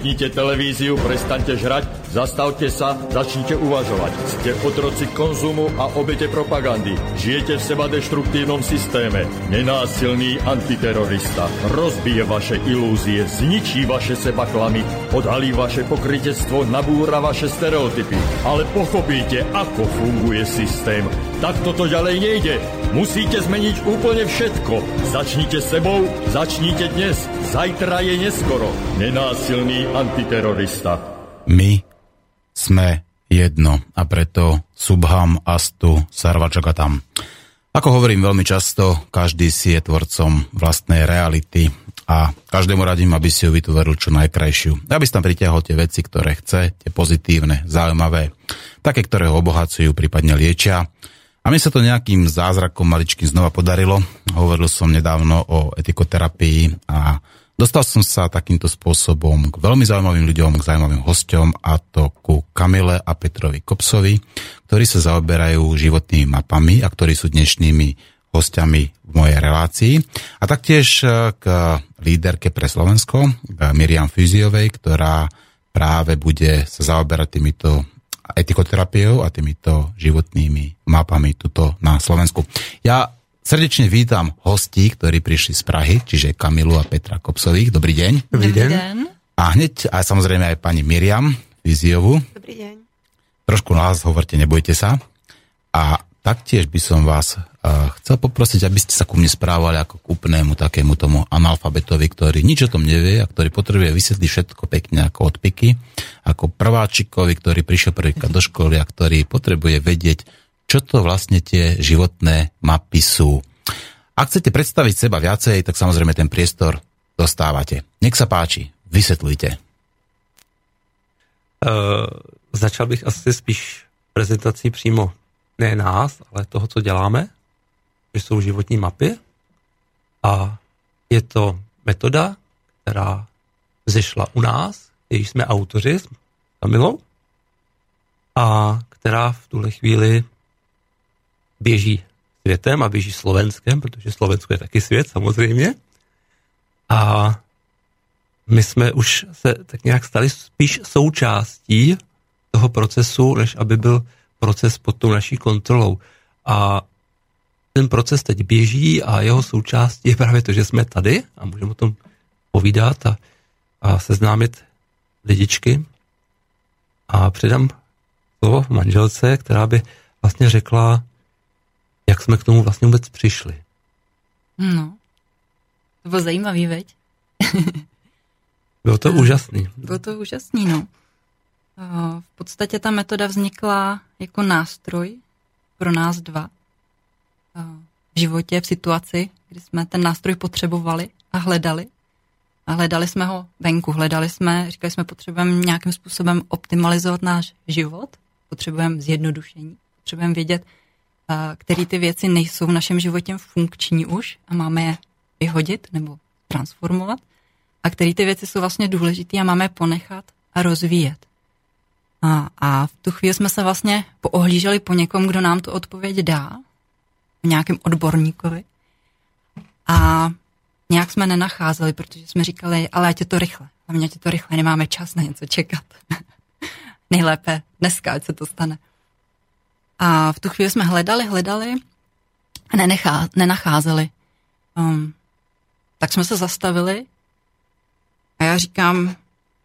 Vypnite televíziu, prestaňte žrať, zastavte sa, začnite uvažovať. Ste otroci konzumu a obete propagandy. Žijete v seba deštruktívnom systéme. Nenásilný antiterorista rozbije vaše ilúzie, zničí vaše seba klamy, odhalí vaše pokrytectvo, nabúra vaše stereotypy. Ale pochopíte, ako funguje systém. Tak toto ďalej nejde. Musíte zmeniť úplne všetko. Začnite sebou, začnite dnes. Zajtra je neskoro. Nenásilný antiterorista. My sme jedno a preto Subham Astu Sarvačakatam. Ako hovorím veľmi často, každý si je tvorcom vlastnej reality a každému radím, aby si ju vytvoril čo najkrajšiu. Aby si tam pritiahol tie veci, ktoré chce, tie pozitívne, zaujímavé, také, ktoré ho obohacujú, prípadne liečia a mi sa to nejakým zázrakom maličkým znova podarilo. Hovoril som nedávno o etikoterapii a dostal som sa takýmto spôsobom k veľmi zaujímavým ľuďom, k zaujímavým hosťom a to ku Kamile a Petrovi Kopsovi, ktorí sa zaoberajú životnými mapami a ktorí sú dnešnými hostiami v mojej relácii. A taktiež e, k líderke pre Slovensko, k Miriam Fyziovej, ktorá práve bude sa zaoberať týmito etikoterapiou a týmito životnými mapami tuto na Slovensku. Ja srdečne vítam hostí, ktorí prišli z Prahy, čiže Kamilu a Petra Kopsových. Dobrý deň. Dobrý, deň. A hneď, a samozrejme aj pani Miriam Viziovu. Dobrý deň. Trošku nás hovorte, nebojte sa. A taktiež by som vás chcel poprosiť, aby ste sa ku mne správali ako k úplnému takému tomu analfabetovi, ktorý nič o tom nevie a ktorý potrebuje vysvetliť všetko pekne ako odpiky, ako prváčikovi, ktorý prišiel prvýkrát do školy a ktorý potrebuje vedieť, čo to vlastne tie životné mapy sú. Ak chcete predstaviť seba viacej, tak samozrejme ten priestor dostávate. Nech sa páči, vysvetlujte. Uh, začal bych asi spíš prezentací přímo ne nás, ale toho, co děláme, jsou životní mapy a je to metoda, která zešla u nás, jejíž jsme autoři s Kamilou a která v tuhle chvíli běží světem a běží Slovenskem, protože Slovensko je taky svět samozřejmě. A my jsme už se tak nějak stali spíš součástí toho procesu, než aby byl proces pod tou naší kontrolou. A ten proces teď běží a jeho součástí je právě to, že jsme tady a můžeme o tom povídat a, a seznámit lidičky. A předám slovo manželce, která by vlastně řekla, jak jsme k tomu vlastně vůbec přišli. No, to bylo zajímavý, veď? Bylo to úžasný. Bylo to úžasný, no. V podstatě ta metoda vznikla jako nástroj pro nás dva v životě, v situaci, kdy jsme ten nástroj potřebovali a hledali. A hledali jsme ho venku, hledali jsme, říkali jsme, potřebujeme nějakým způsobem optimalizovat náš život, potřebujeme zjednodušení, potřebujeme vědět, které ty věci nejsou v našem životě funkční už a máme je vyhodit nebo transformovat a které ty věci jsou vlastně důležité a máme je ponechat a rozvíjet. A, a v tu chvíli jsme se vlastně poohlíželi po někom, kdo nám tu odpověď dá, nějakým odborníkovi. A nějak jsme nenacházeli, protože jsme říkali, ale ať je to rychle. Hlavně ať je to rychle, nemáme čas na něco čekat. Nejlépe dneska, ať se to stane. A v tu chvíli jsme hledali, hledali a nenechá, nenacházeli. Um, tak jsme se zastavili a já říkám,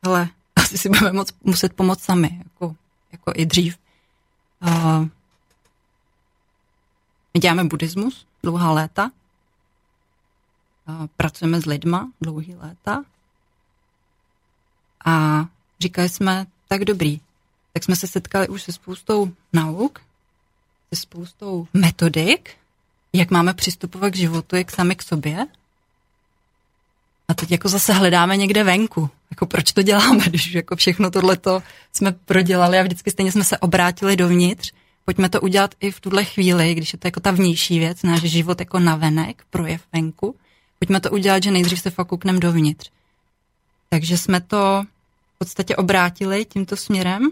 hele, asi si budeme moc, muset pomoct sami, jako, jako i dřív. Uh, my děláme buddhismus dlouhá léta, pracujeme s lidma dlouhý léta a říkali jsme, tak dobrý, tak jsme se setkali už se spoustou nauk, se spoustou metodik, jak máme přistupovat k životu, jak sami k sobě, a teď jako zase hledáme někde venku. Jako proč to děláme, když jako všechno tohleto jsme prodělali a vždycky stejně jsme se obrátili dovnitř. Pojďme to udělat i v tuhle chvíli, když je to jako ta vnější věc, náš život jako navenek, projev venku. Pojďme to udělat, že nejdřív se fakt koukneme dovnitř. Takže jsme to v podstatě obrátili tímto směrem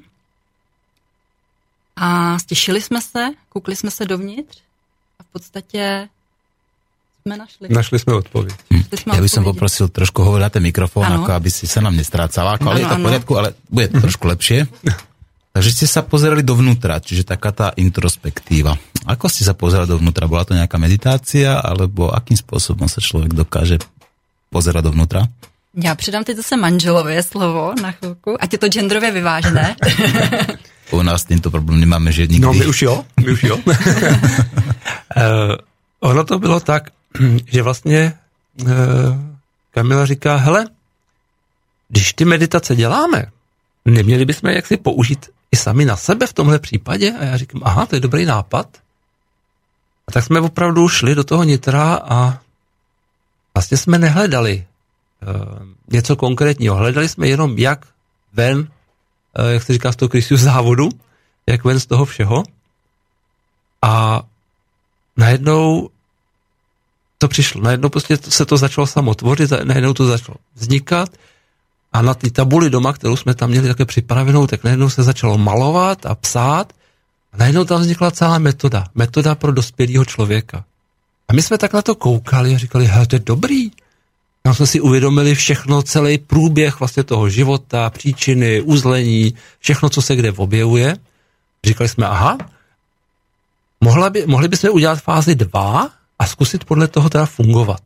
a stěšili jsme se, koukli jsme se dovnitř a v podstatě jsme našli. Našli jsme odpověď. Hm. Já bych som poprosil trošku ten mikrofón, ano. ako aby si sa nám nestrácala. Ako, ale je to v poriadku, ale bude to trošku lepšie. Takže ste sa pozerali dovnútra, čiže taká tá introspektíva. Ako ste sa pozerali dovnútra? Bola to nejaká meditácia, alebo akým spôsobom sa človek dokáže pozerať dovnútra? Já předám teď zase manželové slovo na chvilku, ať je to genderově vyvážené. U nás tento problém nemáme, že nikdy. No my už jo, my už jo. uh, ono to bylo tak, že vlastně uh, Kamila říká, hele, když ty meditace děláme, neměli bychom jak si použít i sami na sebe v tomhle případě? A já říkám, aha, to je dobrý nápad. A tak jsme opravdu šli do toho nitra a vlastně jsme nehledali uh, něco konkrétního. Hledali jsme jenom, jak ven, uh, jak se říká z toho Kristius závodu, jak ven z toho všeho. A najednou to přišlo. Najednou prostě se to začalo samo tvořit, najednou to začalo vznikat a na té tabuli doma, kterou jsme tam měli také připravenou, tak najednou se začalo malovat a psát a najednou tam vznikla celá metoda. Metoda pro dospělého člověka. A my jsme tak na to koukali a říkali, hele, to je dobrý. Tam jsme si uvědomili všechno, celý průběh vlastně toho života, příčiny, uzlení, všechno, co se kde objevuje. Říkali jsme, aha, mohla by, mohli bychom udělat fázi 2 a zkusit podle toho teda fungovat.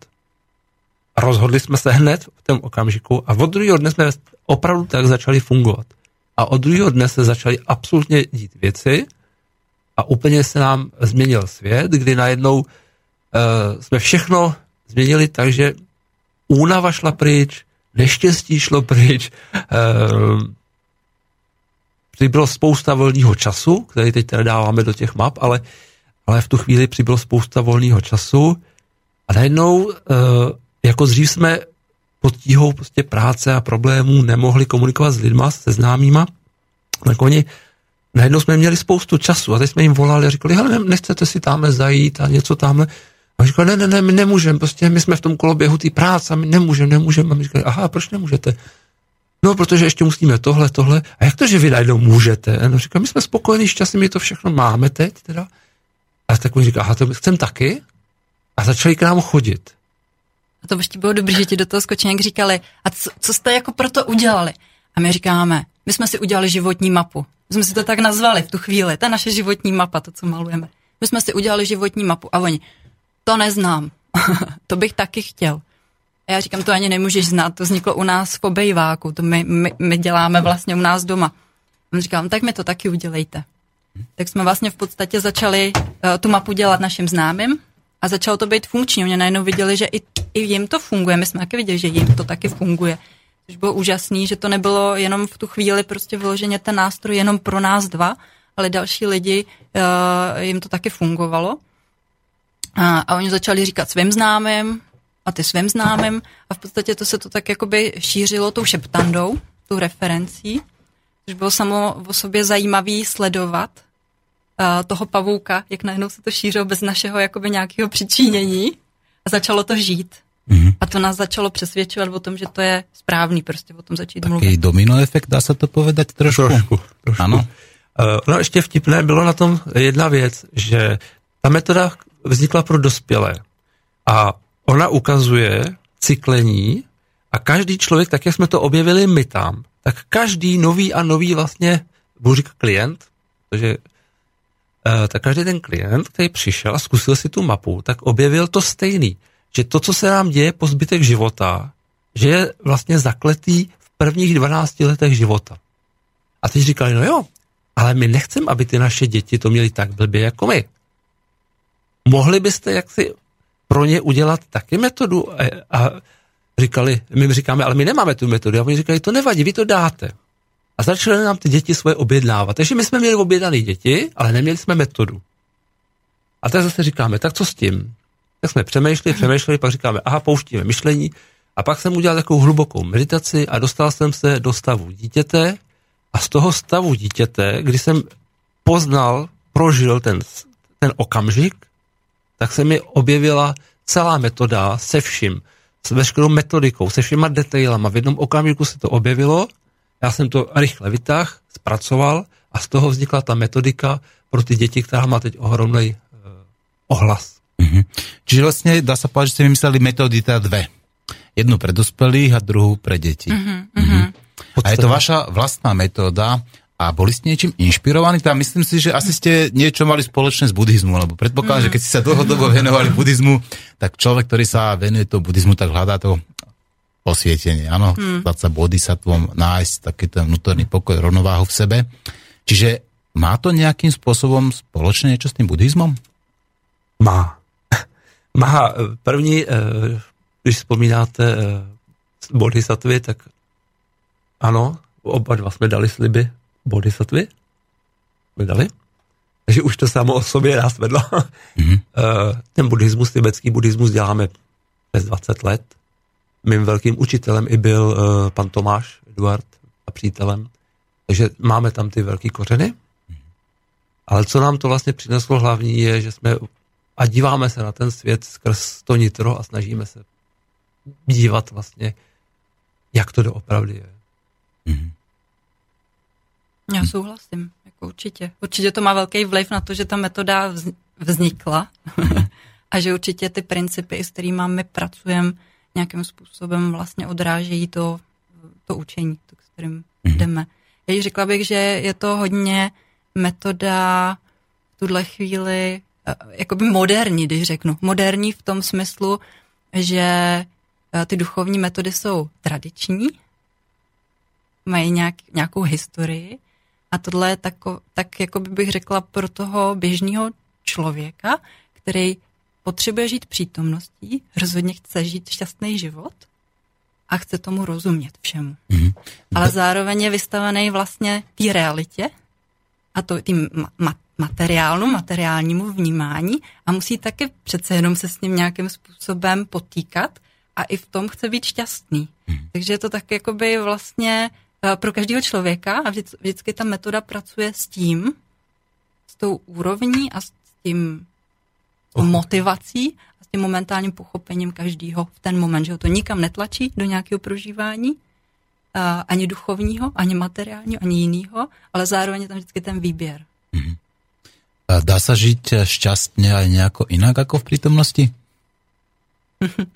A rozhodli jsme se hned v tom okamžiku a od druhého dne jsme opravdu tak začali fungovat. A od druhého dne se začaly absolutně dít věci a úplně se nám změnil svět, kdy najednou uh, jsme všechno změnili tak, že únava šla pryč, neštěstí šlo pryč, uh, bylo spousta volného času, který teď teda dáváme do těch map, ale, ale v tu chvíli přibylo spousta volného času a najednou uh, jako dřív jsme pod tíhou prostě práce a problémů nemohli komunikovat s lidma, se známýma, tak oni najednou jsme měli spoustu času a teď jsme jim volali a říkali, hele, nechcete si tamhle zajít a něco tamhle. A říkali, ne, ne, ne, my nemůžeme, prostě my jsme v tom koloběhu té práce my nemůžeme, nemůžeme. A my říkali, aha, proč nemůžete? No, protože ještě musíme tohle, tohle. A jak to, že vy najednou můžete? No, říkám, my jsme spokojení, šťastní, my to všechno máme teď, teda. A tak mi říká, aha, to chcem taky. A začali k nám chodit. A to ještě bylo dobré, že ti do toho skočení, jak říkali, a co, co jste jako proto udělali? A my říkáme, my jsme si udělali životní mapu. My jsme si to tak nazvali v tu chvíli, ta naše životní mapa, to, co malujeme. My jsme si udělali životní mapu a oni, to neznám, to bych taky chtěl. A já říkám, to ani nemůžeš znát, to vzniklo u nás v obejváku, to my, my, my děláme vlastně u nás doma. On říkal, no, tak mi to taky udělejte. Tak jsme vlastně v podstatě začali uh, tu mapu dělat našim známým a začalo to být funkční. Oni najednou viděli, že i, i jim to funguje. My jsme taky viděli, že jim to taky funguje. Což bylo úžasný, že to nebylo jenom v tu chvíli prostě vyloženě ten nástroj jenom pro nás dva, ale další lidi, uh, jim to taky fungovalo. A, a oni začali říkat svým známým a ty svým známým a v podstatě to se to tak jakoby šířilo tou šeptandou, tou referencí, což bylo samo o sobě zajímavý sledovat, toho pavouka, jak najednou se to šířilo bez našeho jakoby nějakého přičinění a začalo to žít. Mm-hmm. A to nás začalo přesvědčovat o tom, že to je správný, prostě o tom začít Taký mluvit. domino efekt, dá se to povedať trošku? Trošku, trošku. Ano. Uh, no ještě vtipné bylo na tom jedna věc, že ta metoda vznikla pro dospělé a ona ukazuje cyklení a každý člověk, tak jak jsme to objevili my tam, tak každý nový a nový vlastně, budu říkat klient, protože Eh, tak každý ten klient, který přišel a zkusil si tu mapu, tak objevil to stejný, že to, co se nám děje po zbytek života, že je vlastně zakletý v prvních 12 letech života. A teď říkali, no jo, ale my nechceme, aby ty naše děti to měly tak blbě jako my. Mohli byste jaksi pro ně udělat taky metodu? A, a říkali, my říkáme, ale my nemáme tu metodu. A oni říkali, to nevadí, vy to dáte a začaly nám ty děti svoje objednávat. Takže my jsme měli objednané děti, ale neměli jsme metodu. A tak zase říkáme, tak co s tím? Tak jsme přemýšleli, přemýšleli, pak říkáme, aha, pouštíme myšlení. A pak jsem udělal takovou hlubokou meditaci a dostal jsem se do stavu dítěte a z toho stavu dítěte, kdy jsem poznal, prožil ten, ten okamžik, tak se mi objevila celá metoda se vším, s veškerou metodikou, se všema detailama. V jednom okamžiku se to objevilo já jsem to rychle vytáhl, zpracoval a z toho vznikla ta metodika pro ty děti, která má teď ohromný eh, ohlas. Mm-hmm. Čiže vlastne dá sa povedať, že ste vymysleli metódy teda dve. Jednu pre dospelých a druhú pre deti. Mm-hmm. Mm-hmm. A je to vaša vlastná metóda a boli ste niečím inšpirovaní? Tam myslím si, že asi ste niečo mali spoločné s buddhizmu, lebo predpokladám, mm. že keď ste sa dlhodobo venovali buddhizmu, tak človek, ktorý sa venuje to buddhizmu, tak hľadá to osvietenie, áno, mm. stať sa bodhisatvom, nájsť takýto vnútorný pokoj, rovnováhu v sebe. Čiže má to nejakým spôsobom spoločné niečo s tým buddhizmom? Má. Má. První, eh, když vzpomínáte eh, bodhisattvy, tak ano, oba dva jsme dali sliby bodhisattvy. Jsme dali. Takže už to samo o sobě nás vedlo. Mm-hmm. Ten buddhismus, tibetský buddhismus děláme přes 20 let. Mým velkým učitelem i byl pan Tomáš Eduard a přítelem. Takže máme tam ty velké kořeny. Ale co nám to vlastně přineslo hlavní je, že jsme a díváme se na ten svět skrz to nitro a snažíme se dívat vlastně, jak to doopravdy je. Mm-hmm. Já souhlasím, jako určitě. Určitě to má velký vliv na to, že ta metoda vznikla a že určitě ty principy, s kterými my pracujeme, nějakým způsobem vlastně odrážejí to, to učení, to, s kterým mm-hmm. jdeme. Já řekla bych, že je to hodně metoda v tuhle chvíli eh, jakoby moderní, když řeknu. Moderní v tom smyslu, že eh, ty duchovní metody jsou tradiční, mají nějak, nějakou historii a tohle je tako, tak, jako by bych řekla, pro toho běžného člověka, který potřebuje žít přítomností, rozhodně chce žít šťastný život a chce tomu rozumět všemu. Mm-hmm. Ale zároveň je vystavený vlastně té realitě a to tím ma- materiálnu, materiálnímu vnímání a musí také přece jenom se s ním nějakým způsobem potýkat a i v tom chce být šťastný. Mm-hmm. Takže je to tak jakoby vlastně Eh, pro každého člověka a vždy, vždycky ta metoda pracuje s tím, s tou úrovní a s tím. motivací a s tím momentálním pochopením každého v ten moment, že ho to nikam netlačí do nějakého prožívání, uh, ani duchovního, ani materiálního, ani jiného, ale zároveň je tam vždycky ten výběr. Mm-hmm. A dá se žít šťastně a nějako jinak jako v přítomnosti?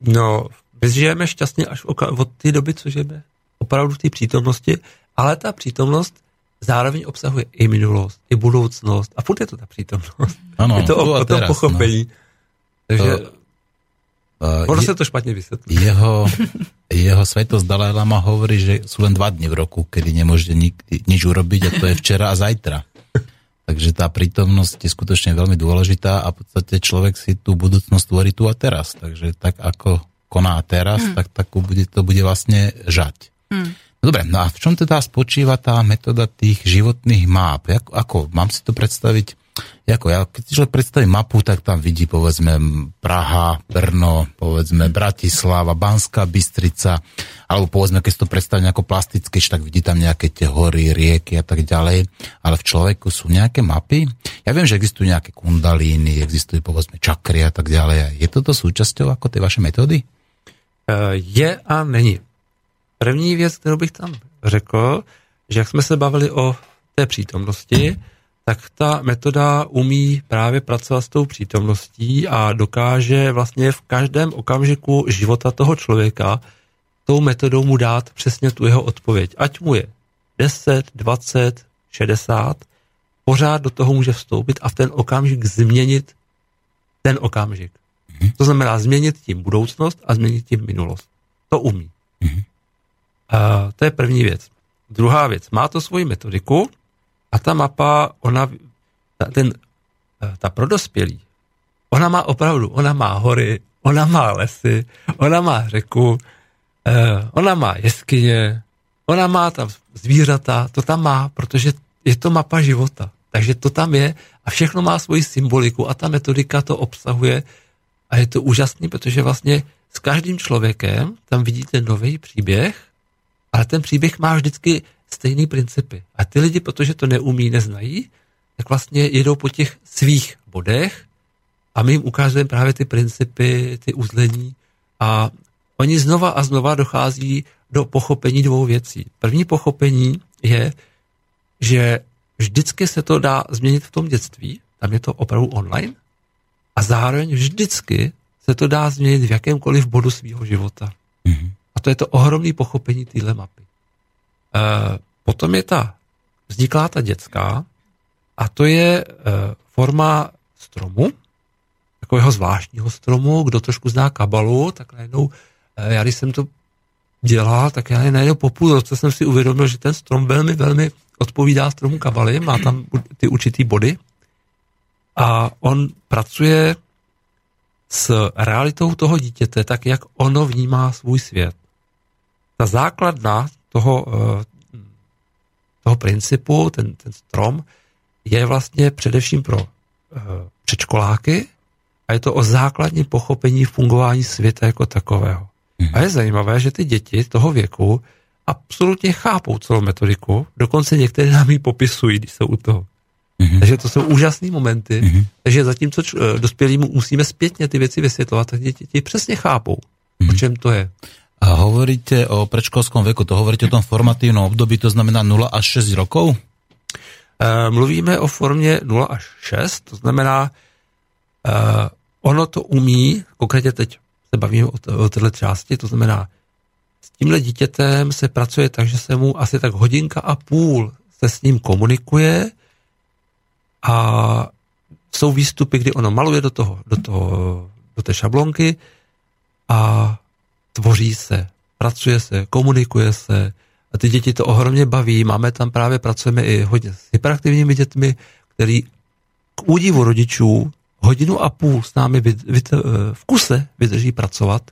no, my žijeme šťastně až od té doby, co žijeme opravdu v té přítomnosti, ale ta přítomnost zároveň obsahuje i minulost, i budoucnost a furt je to ta přítomnost. Ano, je to o, o tom pochopení. No. Takže uh, ono je, se to špatně vysvětlí. Jeho, jeho světost Dalai Lama hovorí, že jsou len dva dny v roku, kdy nemůže nikdy, nič urobiť a to je včera a zajtra. Takže tá prítomnosť je skutočne veľmi dôležitá a v podstate človek si tú budúcnosť tvorí tu a teraz. Takže tak ako koná teraz, hmm. tak, tak bude, to bude vlastne žať. Hmm. Dobre, no a v čom teda spočíva tá metóda tých životných map? Jak, ako, mám si to predstaviť? Jako ja, keď si človek predstaví mapu, tak tam vidí povedzme Praha, Brno, povedzme Bratislava, Banská Bystrica, alebo povedzme, keď si to predstaví nejako plastické, tak vidí tam nejaké tie hory, rieky a tak ďalej. Ale v človeku sú nejaké mapy. Ja viem, že existujú nejaké kundalíny, existujú povedzme čakry a tak ďalej. Je toto súčasťou ako tej vaše metódy? Eh, je a není. První věc, kterou bych tam řekl, že jak jsme se bavili o té přítomnosti, tak ta metoda umí právě pracovat s tou přítomností a dokáže vlastně v každém okamžiku života toho člověka tou metodou mu dát přesně tu jeho odpověď. Ať mu je 10, 20, 60, pořád do toho může vstoupit a v ten okamžik změnit ten okamžik. Mm-hmm. To znamená změnit tím budoucnost a změnit tím minulost. To umí. Mm-hmm. To je první věc. Druhá věc. Má to svoji metodiku a ta mapa, ona, ta, ten, ta pro dospělí, ona má opravdu, ona má hory, ona má lesy, ona má řeku, eh, ona má jeskyně, ona má tam zvířata, to tam má, protože je to mapa života. Takže to tam je a všechno má svoji symboliku a ta metodika to obsahuje a je to úžasný, protože vlastně s každým člověkem tam vidíte nový příběh, ale ten příběh má vždycky stejný principy. A ty lidi, protože to neumí, neznají, tak vlastně jedou po těch svých bodech a my jim ukazujeme právě ty principy, ty uzlení a oni znova a znova dochází do pochopení dvou věcí. První pochopení je, že vždycky se to dá změnit v tom dětství, tam je to opravdu online a zároveň vždycky se to dá změnit v jakémkoliv bodu svého života. Mm-hmm. To je to ohromné pochopení téhle mapy. E, potom je ta, vzniklá ta dětská a to je e, forma stromu, takového zvláštního stromu, kdo trošku zná kabalu, tak najednou, e, já když jsem to dělal, tak já je najednou po půl roce jsem si uvědomil, že ten strom velmi, velmi odpovídá stromu kabaly, má tam ty určitý body a on pracuje s realitou toho dítěte, tak jak ono vnímá svůj svět. Ta základna toho, eh, toho principu, ten, ten strom, je vlastně především pro eh, předškoláky a je to o základním pochopení fungování světa jako takového. A je zajímavé, že ty děti toho věku absolutně chápou celou metodiku, dokonce některé nám ji popisují, když jsou u toho. Mm-hmm. Takže to jsou úžasné momenty. Mm-hmm. Takže zatímco č- eh, dospělímu musíme zpětně ty věci vysvětlovat, tak děti, děti přesně chápou, mm-hmm. o čem to je. A hovoríte o predškolskom veku, to hovoríte o tom formatívnom období, to znamená 0 až 6 rokov? E, mluvíme o formě 0 až 6, to znamená, e, ono to umí, konkrétně teď se bavíme o, o této části, to znamená, s tímhle dítětem se pracuje tak, že se mu asi tak hodinka a půl se s ním komunikuje a jsou výstupy, kdy ono maluje do toho, do, toho, do té šablonky a tvoří se, pracuje se, komunikuje se a ty děti to ohromně baví. Máme tam právě, pracujeme i hodně s hyperaktivními dětmi, který k údivu rodičů hodinu a půl s námi vy, vy, v kuse vydrží pracovat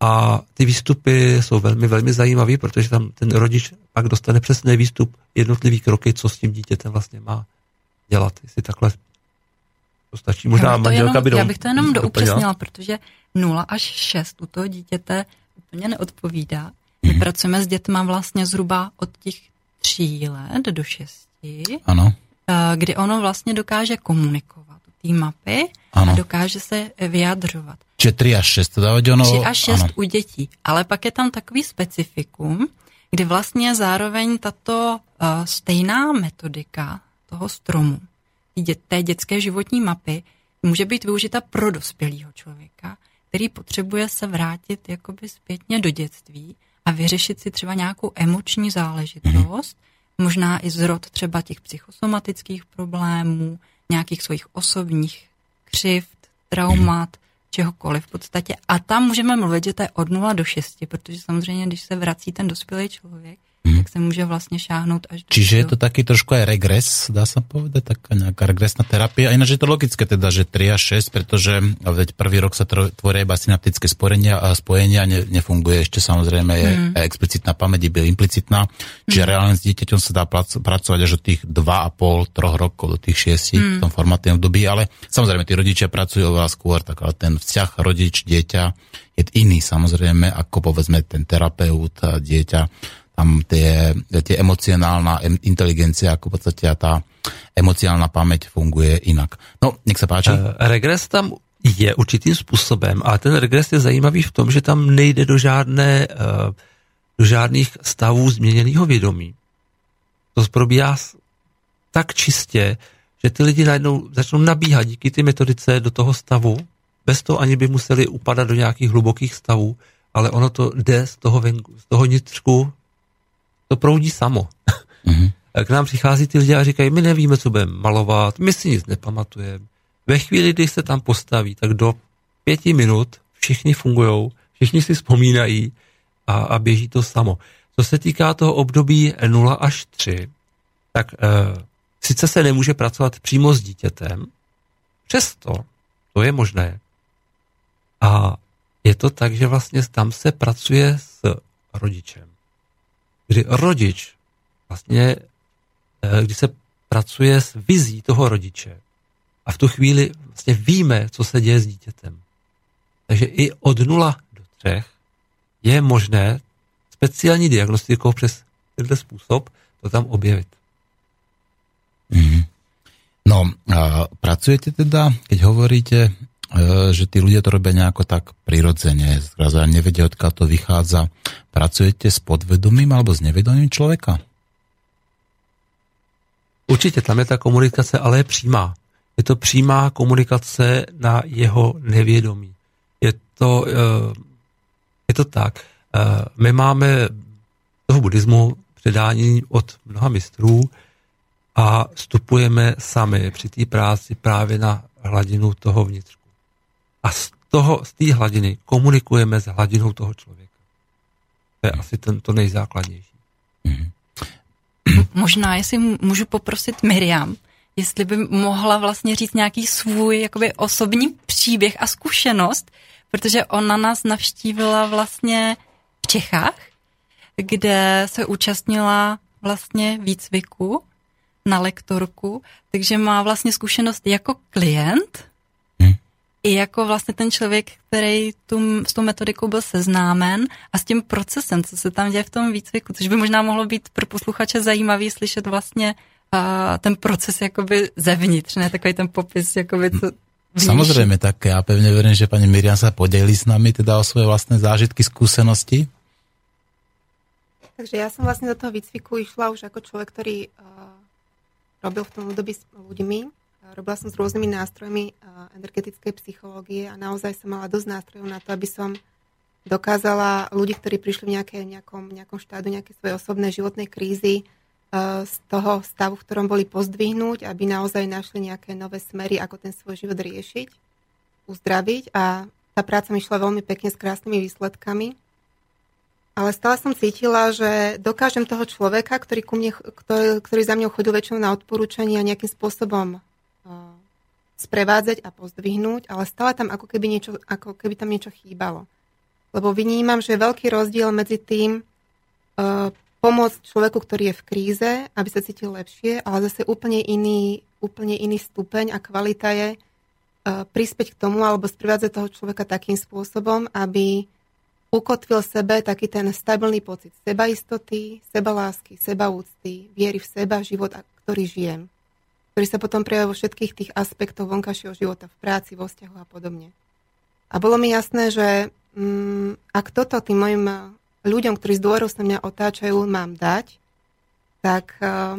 a ty výstupy jsou velmi, velmi zajímavé, protože tam ten rodič pak dostane přesný výstup jednotlivý kroky, co s tím dítětem vlastně má dělat. Jestli takhle to stačí. Možná já manželka jenom, by do, Já bych to jenom doupřesnila, protože 0 až 6 u toho dítěte úplně neodpovídá. My mm. pracujeme s dětma vlastně zhruba od těch 3 let do 6. Ano. Eh, kdy ono vlastně dokáže komunikovat té mapy ano. a dokáže se vyjadřovat. Čiže 3 až 6, teda ono... 3 až 6 ano. u dětí, ale pak je tam takový specifikum, kdy vlastně zároveň tato uh, stejná metodika toho stromu, té dětské životní mapy, může být využita pro dospělého člověka, který potřebuje se vrátit jakoby zpětně do dětství a vyřešit si třeba nějakou emoční záležitost, možná i zrod třeba těch psychosomatických problémů, nějakých svých osobních křivt, traumat, čehokoliv v podstatě. A tam můžeme mluvit, že to je od 0 do 6, protože samozřejmě, když se vrací ten dospělý člověk, mm. tak se může vlastně šáhnout až do Čiže je to taky trošku aj regres, dá sa povedať, taká nejaká regresná terapia. Ináč je to logické teda, že 3 a 6, pretože veď prvý rok sa tvoria iba synaptické spojenia a spojenia ne, nefunguje ešte samozrejme je mm. explicitná pamäť, iba implicitná. Čiže mm. reálne s dieťaťom sa dá pracovať až od tých 2,5, 3 rokov do tých 6 mm. v tom formátnom období, ale samozrejme tí rodičia pracujú oveľa skôr, tak ale ten vzťah rodič-dieťa je iný samozrejme, ako povedzme ten terapeut a dieťa tam tie, tie emocionálna inteligencia, ako v podstate tá emocionálna pamäť funguje inak. No, nech sa páči. Uh, regres tam je určitým způsobem, ale ten regres je zajímavý v tom, že tam nejde do žádné, uh, do žádných stavů změněného vědomí. To probíhá tak čistě, že ty lidi najednou začnou nabíhat díky ty metodice do toho stavu, bez toho ani by museli upadat do nějakých hlubokých stavů, ale ono to jde z toho, venku, z toho nitřku to proudí samo. Mm-hmm. K nám přichází ty lidi a říkají, my nevíme, co budeme malovat, my si nic nepamatujeme. Ve chvíli, kdy se tam postaví, tak do pěti minut všichni fungují, všichni si vzpomínají a, a běží to samo. Co se týká toho období 0 až 3, tak e, sice se nemůže pracovat přímo s dítětem, přesto to je možné. A je to tak, že vlastně tam se pracuje s rodičem kdy rodič vlastně, eh, kdy se pracuje s vizí toho rodiče a v tu chvíli vlastně víme, co se děje s dítětem. Takže i od 0 do 3 je možné speciální diagnostikou přes tenhle způsob to tam objevit. Mm-hmm. No, a pracujete teda, keď hovoríte že tí ľudia to robia nejako tak prirodzene, zrazu nevedia, odkiaľ to vychádza. Pracujete s podvedomím alebo s nevedomím člověka? Určitě, tam je ta komunikace, ale je přímá. Je to přímá komunikace na jeho nevědomí. Je to, eh, je to tak. Eh, my máme toho buddhismu předání od mnoha mistrů a vstupujeme sami při té práci právě na hladinu toho vnitřku. A z toho, z té hladiny komunikujeme s hladinou toho člověka. To je asi ten, to nejzákladnější. Mm-hmm. Možná, jestli můžu poprosit Miriam, jestli by mohla vlastně říct nějaký svůj jakoby osobní příběh a zkušenost, protože ona nás navštívila vlastně v Čechách, kde se účastnila vlastně výcviku na lektorku, takže má vlastně zkušenost jako klient hmm. I jako vlastně ten člověk, který tu, s tou metodikou byl seznámen a s tím procesem, co se tam děje v tom výcviku, což by možná mohlo být pro posluchače zajímavý slyšet vlastně uh, ten proces jakoby zevnitř, ne takový ten popis, jakoby co Samozřejmě, tak já pevně věřím, že paní Miriam se podělí s nami teda o svoje vlastné zážitky, zkušenosti. Takže ja som vlastne do toho výcviku išla už ako človek, ktorý uh, robil v tom období s ľuďmi. Robila som s rôznymi nástrojmi energetickej psychológie a naozaj som mala dosť nástrojov na to, aby som dokázala ľudí, ktorí prišli v nejaké, nejakom, nejakom štádu nejaké svoje osobné životnej krízy z toho stavu, v ktorom boli pozdvihnúť, aby naozaj našli nejaké nové smery, ako ten svoj život riešiť, uzdraviť a tá práca mi šla veľmi pekne s krásnymi výsledkami. Ale stále som cítila, že dokážem toho človeka, ktorý, ku mne, ktorý, ktorý za mňou chodil väčšinou na odporúčania nejakým spôsobom sprevádzať a pozdvihnúť, ale stále tam ako keby, niečo, ako keby tam niečo chýbalo. Lebo vynímam, že je veľký rozdiel medzi tým uh, pomôcť človeku, ktorý je v kríze, aby sa cítil lepšie, ale zase úplne iný, úplne iný stupeň a kvalita je uh, prispieť k tomu alebo sprevádzať toho človeka takým spôsobom, aby ukotvil sebe taký ten stabilný pocit sebaistoty, sebalásky, sebaúcty, viery v seba, život, ktorý žijem, ktorý sa potom prejavuje vo všetkých tých aspektoch vonkajšieho života, v práci, vo vzťahu a podobne. A bolo mi jasné, že mm, ak toto tým mojim ľuďom, ktorí z dôverov sa mňa otáčajú, mám dať, tak uh,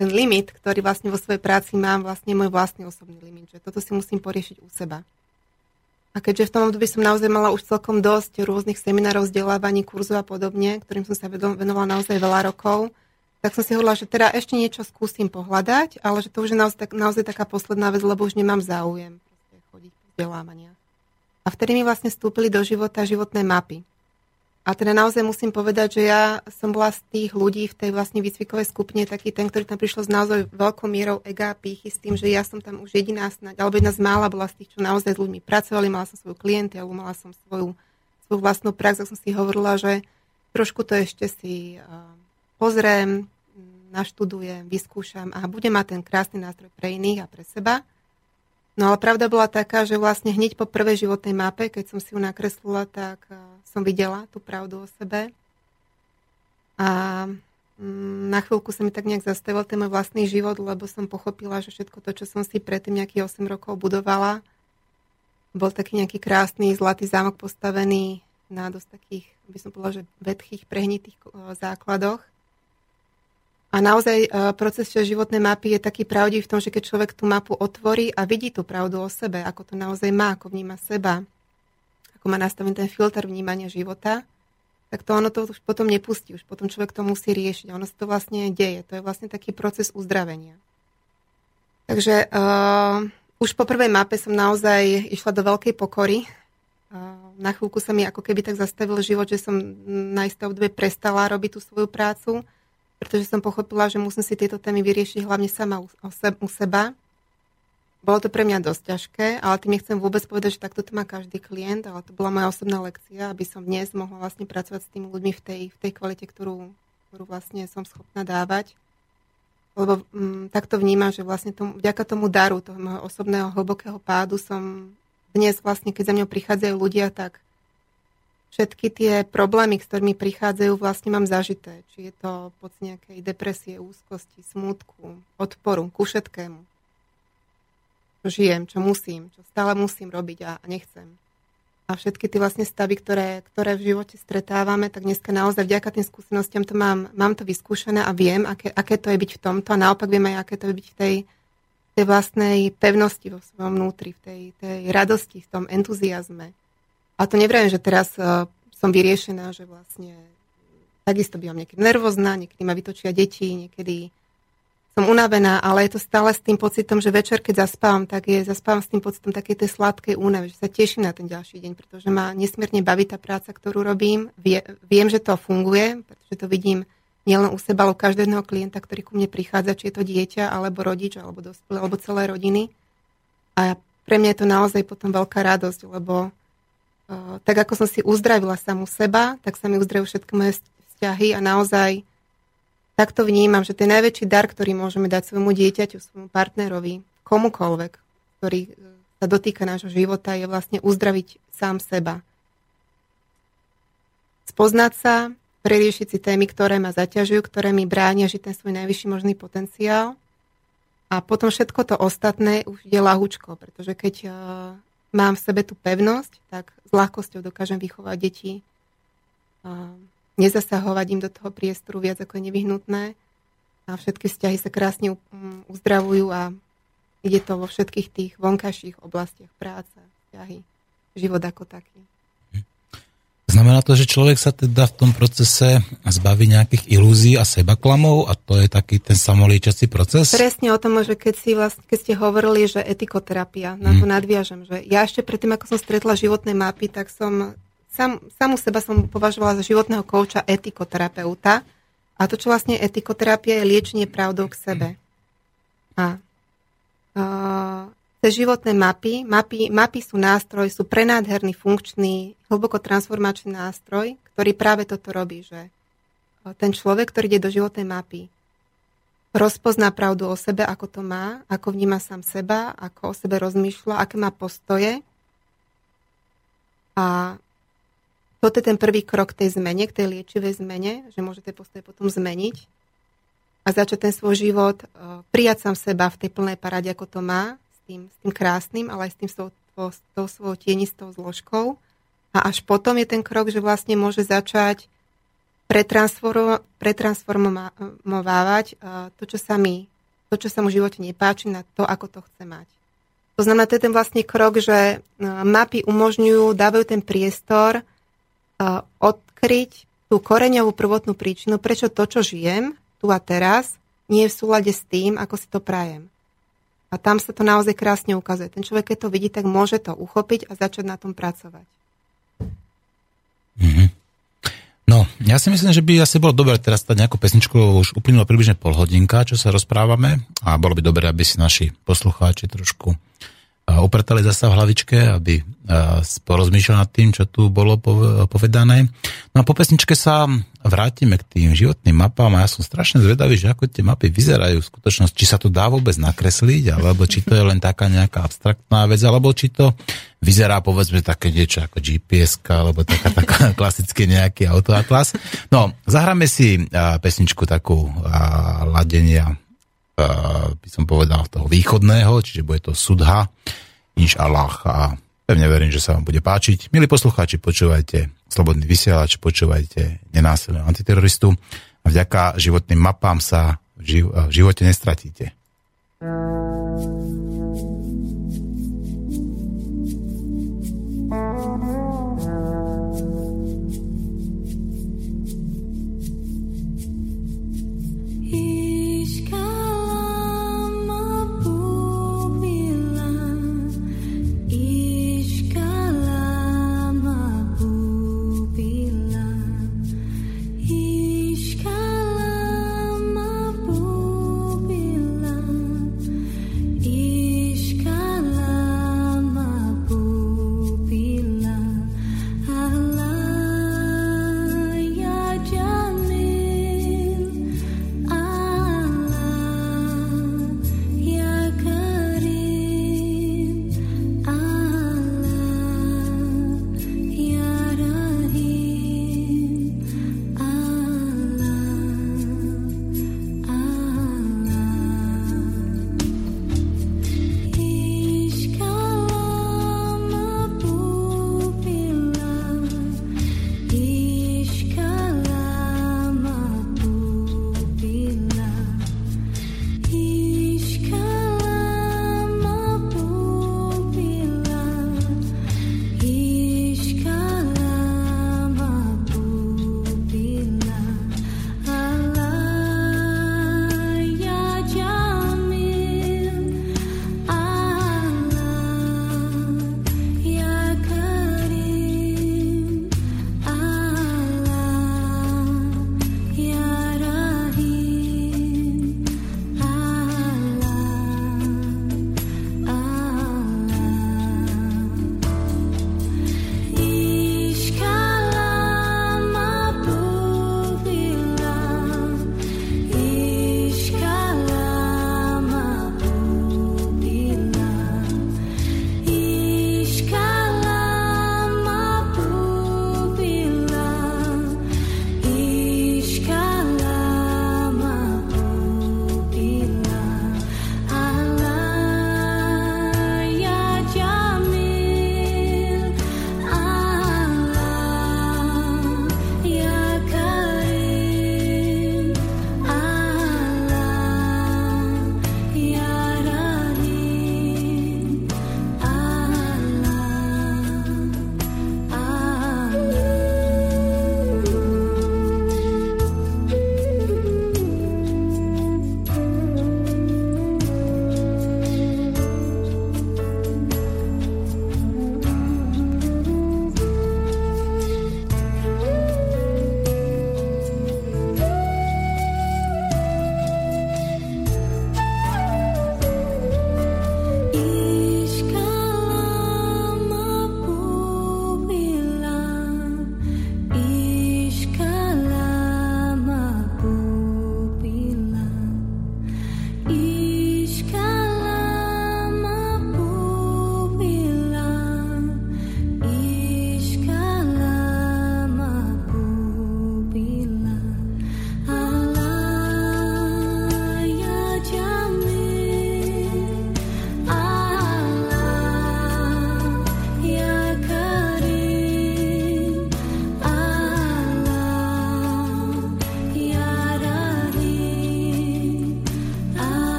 ten limit, ktorý vlastne vo svojej práci mám, vlastne je môj vlastný osobný limit, že toto si musím poriešiť u seba. A keďže v tom období som naozaj mala už celkom dosť rôznych seminárov, vzdelávaní, kurzov a podobne, ktorým som sa venovala naozaj veľa rokov, tak som si hovorila, že teda ešte niečo skúsim pohľadať, ale že to už je naozaj, tak, naozaj taká posledná vec, lebo už nemám záujem chodiť po vzdelávania. A vtedy mi vlastne vstúpili do života životné mapy. A teda naozaj musím povedať, že ja som bola z tých ľudí v tej vlastne výcvikovej skupine taký ten, ktorý tam prišiel s naozaj veľkou mierou ega a pýchy s tým, že ja som tam už jediná snáď, alebo jedna z mála bola z tých, čo naozaj s ľuďmi pracovali, mala som svoju klientelu, mala som svoju, svoju vlastnú prax, tak som si hovorila, že trošku to ešte si uh, pozriem, naštudujem, vyskúšam a budem mať ten krásny nástroj pre iných a pre seba. No ale pravda bola taká, že vlastne hneď po prvej životnej mape, keď som si ju nakreslila, tak som videla tú pravdu o sebe. A mm, na chvíľku sa mi tak nejak zastavil ten môj vlastný život, lebo som pochopila, že všetko to, čo som si predtým nejakých 8 rokov budovala, bol taký nejaký krásny zlatý zámok postavený na dosť takých, by som povedala, že vedchých, prehnitých základoch. A naozaj e, proces životnej mapy je taký pravdivý v tom, že keď človek tú mapu otvorí a vidí tú pravdu o sebe, ako to naozaj má, ako vníma seba, ako má nastavený ten filter vnímania života, tak to ono to už potom nepustí, už potom človek to musí riešiť. A ono sa to vlastne deje. To je vlastne taký proces uzdravenia. Takže uh, už po prvej mape som naozaj išla do veľkej pokory. Uh, na chvíľku sa mi ako keby tak zastavil život, že som na isté obdobie prestala robiť tú svoju prácu pretože som pochopila, že musím si tieto témy vyriešiť hlavne sama u seba. Bolo to pre mňa dosť ťažké, ale tým nechcem vôbec povedať, že takto to má každý klient, ale to bola moja osobná lekcia, aby som dnes mohla vlastne pracovať s tými ľuďmi v tej, v tej kvalite, ktorú, ktorú vlastne som schopná dávať. Lebo mm, takto vnímam, že vlastne tomu, vďaka tomu daru, toho osobného hlbokého pádu som dnes vlastne, keď za mňou prichádzajú ľudia, tak všetky tie problémy, s ktorými prichádzajú, vlastne mám zažité. Či je to pod nejakej depresie, úzkosti, smútku, odporu, ku všetkému. Čo žijem, čo musím, čo stále musím robiť a, a nechcem. A všetky tie vlastne stavy, ktoré, ktoré v živote stretávame, tak dneska naozaj vďaka tým skúsenostiam to mám, mám to vyskúšané a viem, aké, aké to je byť v tomto a naopak viem aj, aké to je byť v tej, tej vlastnej pevnosti vo svojom vnútri, v tej, tej radosti, v tom entuziasme. A to neviem, že teraz uh, som vyriešená, že vlastne takisto bývam niekedy nervózna, niekedy ma vytočia deti, niekedy som unavená, ale je to stále s tým pocitom, že večer, keď zaspávam, tak je, zaspávam s tým pocitom také tej sladkej únavy, že sa teším na ten ďalší deň, pretože ma nesmierne baví tá práca, ktorú robím. Vie, viem, že to funguje, pretože to vidím nielen u seba, ale u každého klienta, ktorý ku mne prichádza, či je to dieťa, alebo rodič, alebo dospelý, alebo celé rodiny. A pre mňa je to naozaj potom veľká radosť, lebo tak ako som si uzdravila samu seba, tak sa mi uzdravujú všetky moje vzťahy a naozaj takto vnímam, že ten najväčší dar, ktorý môžeme dať svojmu dieťaťu, svojmu partnerovi, komukoľvek, ktorý e, sa dotýka nášho života, je vlastne uzdraviť sám seba. Spoznať sa, preriešiť si témy, ktoré ma zaťažujú, ktoré mi bránia žiť ten svoj najvyšší možný potenciál. A potom všetko to ostatné už je lahúčko, pretože keď uh, mám v sebe tú pevnosť, tak s ľahkosťou dokážem vychovať deti uh, nezasahovať im do toho priestoru viac ako je nevyhnutné a všetky vzťahy sa krásne uzdravujú a ide to vo všetkých tých vonkajších oblastiach práce, vzťahy, život ako taký. Znamená to, že človek sa teda v tom procese zbaví nejakých ilúzií a sebaklamov a to je taký ten samolíčací proces? Presne o tom, že keď, si vlastne, keď ste hovorili, že etikoterapia, na to hmm. nadviažem, že ja ešte predtým, ako som stretla životné mapy, tak som sam, samu seba som považovala za životného kouča etikoterapeuta. A to, čo vlastne etikoterapia, je liečenie pravdou k sebe. A uh, tie životné mapy, mapy, mapy sú nástroj, sú prenádherný, funkčný, hlboko transformačný nástroj, ktorý práve toto robí, že ten človek, ktorý ide do životnej mapy, rozpozná pravdu o sebe, ako to má, ako vníma sám seba, ako o sebe rozmýšľa, aké má postoje. A toto je ten prvý krok tej zmene, k tej liečivej zmene, že môže tie postoje potom zmeniť a začať ten svoj život uh, prijať sám seba v tej plnej paráde, ako to má, tým, s tým krásnym, ale aj s tým s tou, s tou svojou tienistou zložkou. A až potom je ten krok, že vlastne môže začať pretransformo, pretransformovávať uh, to, čo sa mi to, čo sa mu v živote nepáči, na to, ako to chce mať. To znamená, to je ten vlastný krok, že mapy umožňujú, dávajú ten priestor odkryť tú koreňovú prvotnú príčinu, prečo to, čo žijem tu a teraz, nie je v súlade s tým, ako si to prajem. A tam sa to naozaj krásne ukazuje. Ten človek, keď to vidí, tak môže to uchopiť a začať na tom pracovať. Mm-hmm. No, ja si myslím, že by asi bolo dobre teraz stať nejakú pesničku, už uplynulo približne pol hodinka, čo sa rozprávame a bolo by dobre, aby si naši poslucháči trošku upratali zasa v hlavičke, aby porozmýšľal nad tým, čo tu bolo povedané. No a po pesničke sa vrátime k tým životným mapám a ja som strašne zvedavý, že ako tie mapy vyzerajú v skutočnosti, či sa to dá vôbec nakresliť, alebo či to je len taká nejaká abstraktná vec, alebo či to vyzerá povedzme také niečo ako gps alebo taká, taká klasicky nejaký autoatlas. No, zahráme si pesničku takú ladenia by som povedal, toho východného, čiže bude to Sudha, Inš Allah a pevne verím, že sa vám bude páčiť. Milí poslucháči, počúvajte Slobodný vysielač, počúvajte nenásilného antiteroristu a vďaka životným mapám sa v živote nestratíte.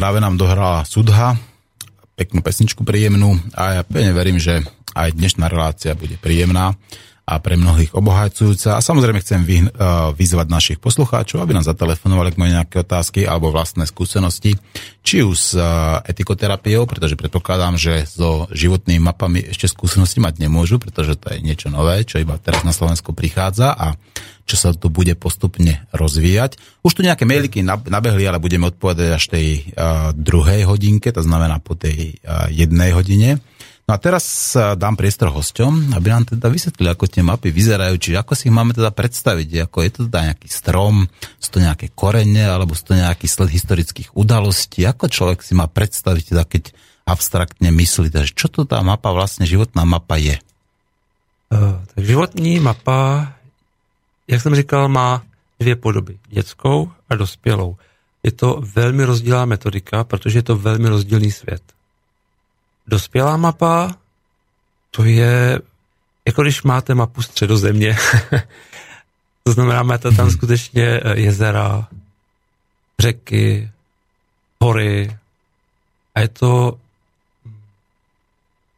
Práve nám dohrala Sudha, peknú pesničku príjemnú a ja pevne verím, že aj dnešná relácia bude príjemná a pre mnohých obohajcujúca. A samozrejme chcem vy, uh, vyzvať našich poslucháčov, aby nám zatelefonovali, k mojej nejaké otázky alebo vlastné skúsenosti, či už s uh, etikoterapiou, pretože predpokladám, že so životnými mapami ešte skúsenosti mať nemôžu, pretože to je niečo nové, čo iba teraz na Slovensku prichádza a čo sa tu bude postupne rozvíjať. Už tu nejaké mailiky nabehli, ale budeme odpovedať až tej uh, druhej hodinke, to znamená po tej uh, jednej hodine. No a teraz dám priestor hosťom, aby nám teda vysvetlili, ako tie mapy vyzerajú, či ako si ich máme teda predstaviť, ako je to teda nejaký strom, sú to nejaké korene, alebo sú to nejaký sled historických udalostí, ako človek si má predstaviť, teda keď abstraktne myslí, teda, čo to tá mapa, vlastne životná mapa je? Uh, tak životní mapa, jak jsem říkal, má dvě podoby, dětskou a dospělou. Je to velmi rozdílná metodika, protože je to velmi rozdílný svět. Dospělá mapa, to je jako když máte mapu středozemě. to znamená, máte tam mhm. skutečně eh, jezera, řeky, hory a je to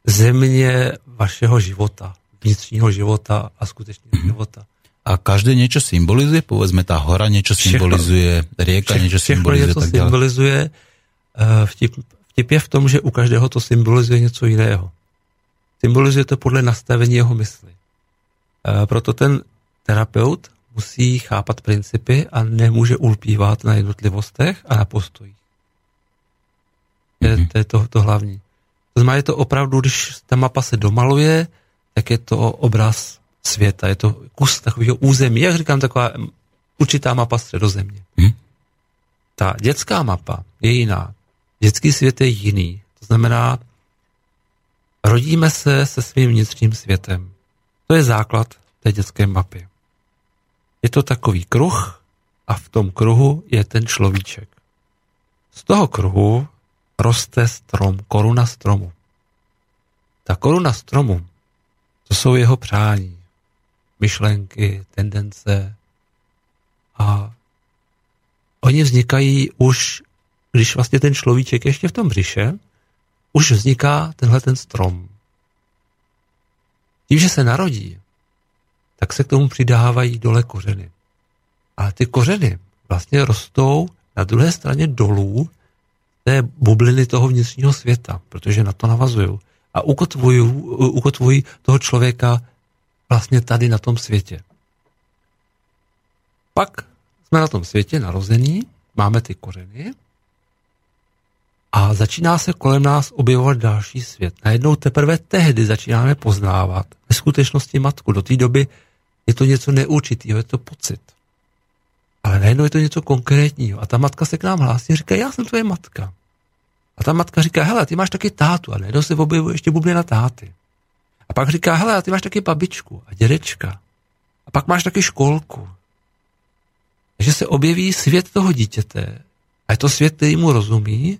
země vašeho života, vnitřního života a skutečného mhm. života. A každé něco symbolizuje? Povedzme, ta hora něco symbolizuje, rieka něco symbolizuje. Všechno něco symbolizuje. Eh, vtip, Vtip je v tom, že u každého to symbolizuje něco jiného. Symbolizuje to podle nastavení jeho mysli. E, proto ten terapeut musí chápat principy a nemůže ulpívat na jednotlivostech a na postojích. To je, mhm. to, je to, to hlavní. To znamená, je to opravdu, když ta mapa se domaluje, tak je to obraz světa, je to kus takového území, jak říkám, taková určitá mapa středozemě. Hmm. Ta dětská mapa je jiná. Dětský svět je jiný. To znamená, rodíme se se svým vnitřním světem. To je základ té dětské mapy. Je to takový kruh a v tom kruhu je ten človíček. Z toho kruhu roste strom, koruna stromu. Ta koruna stromu, to jsou jeho přání, myšlenky, tendence a oni vznikají už když vlastně ten človíček ještě v tom břiše, už vzniká tenhle ten strom. Tím, že se narodí, tak se k tomu přidávají dole kořeny. A ty kořeny vlastně rostou na druhé straně dolů té bubliny toho vnitřního světa, protože na to navazují. A ukotvují toho člověka vlastně tady na tom světě. Pak jsme na tom světě narození, máme ty kořeny a začíná se kolem nás objevovat další svět. Najednou teprve tehdy začínáme poznávat ve skutečnosti matku. Do té doby je to něco neurčitého, je to pocit. Ale najednou je to něco konkrétního. A ta matka se k nám hlásí a říká, já jsem tvoje matka. A ta matka říká, hele, ty máš taky tátu. A najednou se objevuje ještě bublina táty. A pak říká, hele, ty máš taky babičku a dědečka. A pak máš taky školku. Takže se objeví svět toho dítěte. A je to svět, který mu rozumí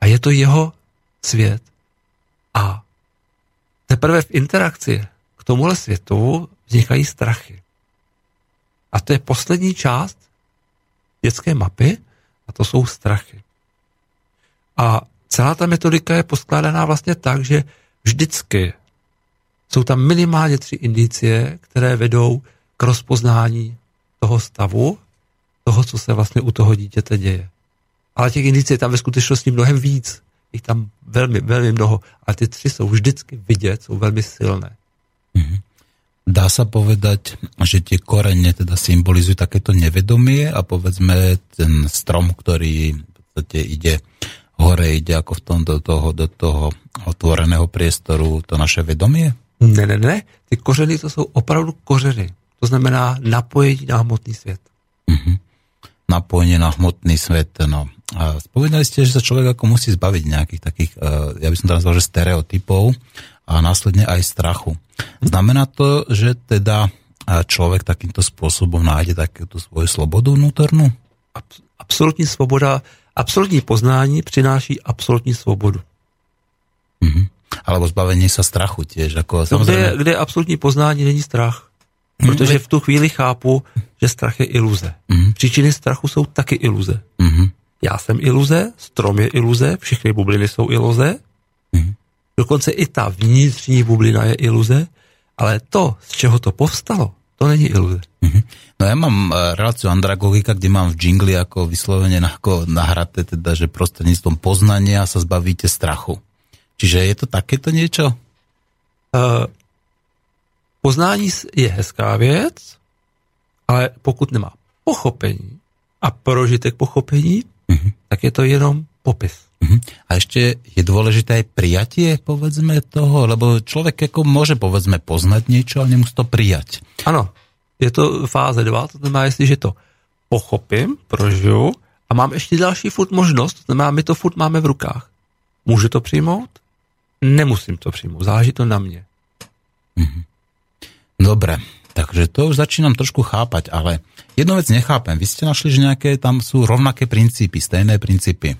a je to jeho svět. A teprve v interakci k tomuhle světu vznikají strachy. A to je poslední část dětské mapy a to jsou strachy. A celá ta metodika je poskládaná vlastně tak, že vždycky jsou tam minimálně tři indicie, které vedou k rozpoznání toho stavu, toho, co se vlastně u toho dítěte děje. Ale těch indicí je tam ve skutečnosti mnohem víc. Je tam velmi, velmi mnoho. A ty tři jsou vždycky vidět, jsou velmi silné. Mm-hmm. Dá sa povedať, že tie korene teda symbolizujú takéto nevedomie a povedzme ten strom, ktorý v podstate ide hore, ide ako v tom do toho, do toho otvoreného priestoru, to naše vedomie? Ne, ne, ne. Ty kořeny to jsou opravdu kořeny. To znamená napojení na hmotný svět. Mm-hmm. Napojenie na hmotný svet, no. A spovedali ste, že sa človek ako musí zbaviť nejakých takých, ja by som to nazval, že stereotypov a následne aj strachu. Znamená to, že teda e, človek takýmto spôsobom nájde takúto svoju slobodu vnútornú? Absolutní svoboda, absolutní poznání přináší absolutní svobodu. Mm-hmm. Alebo zbavení sa strachu tiež. Ako, no, samozrejme... kde, kde absolutní poznání není strach. Mhm. Protože v tu chvíli chápu, že strach je iluze. Mm-hmm. Příčiny strachu jsou taky iluze. Mm-hmm. Já jsem iluze, strom je iluze, všechny bubliny jsou iluze, mm-hmm. dokonce i ta vnitřní bublina je iluze, ale to, z čeho to povstalo, to není iluze. Mm-hmm. No ja mám eh, reláciu Andragogika, kde mám v džingli ako vyslovene ako nahraté, teda, že prostredníctvom poznania sa zbavíte strachu. Čiže je to takéto niečo? Uh, poznání je hezká věc, ale pokud nemá pochopení a prožitek pochopení, uh-huh. tak je to jenom popis. Uh-huh. A ešte je dôležité aj prijatie, povedzme, toho, lebo človek ako môže, povedzme, poznať niečo, ale nemusí to prijať. Ano, je to fáze 2, to znamená, jestliže to pochopím, prožiju a mám ještě další furt možnost, to znamená, my to furt máme v rukách. Můžu to přijmout? Nemusím to přijmout, záleží to na mě. Mm-hmm. Dobre, takže to už začínam trošku chápať, ale jednu vec nechápem. Vy ste našli, že nejaké tam sú rovnaké princípy, stejné princípy.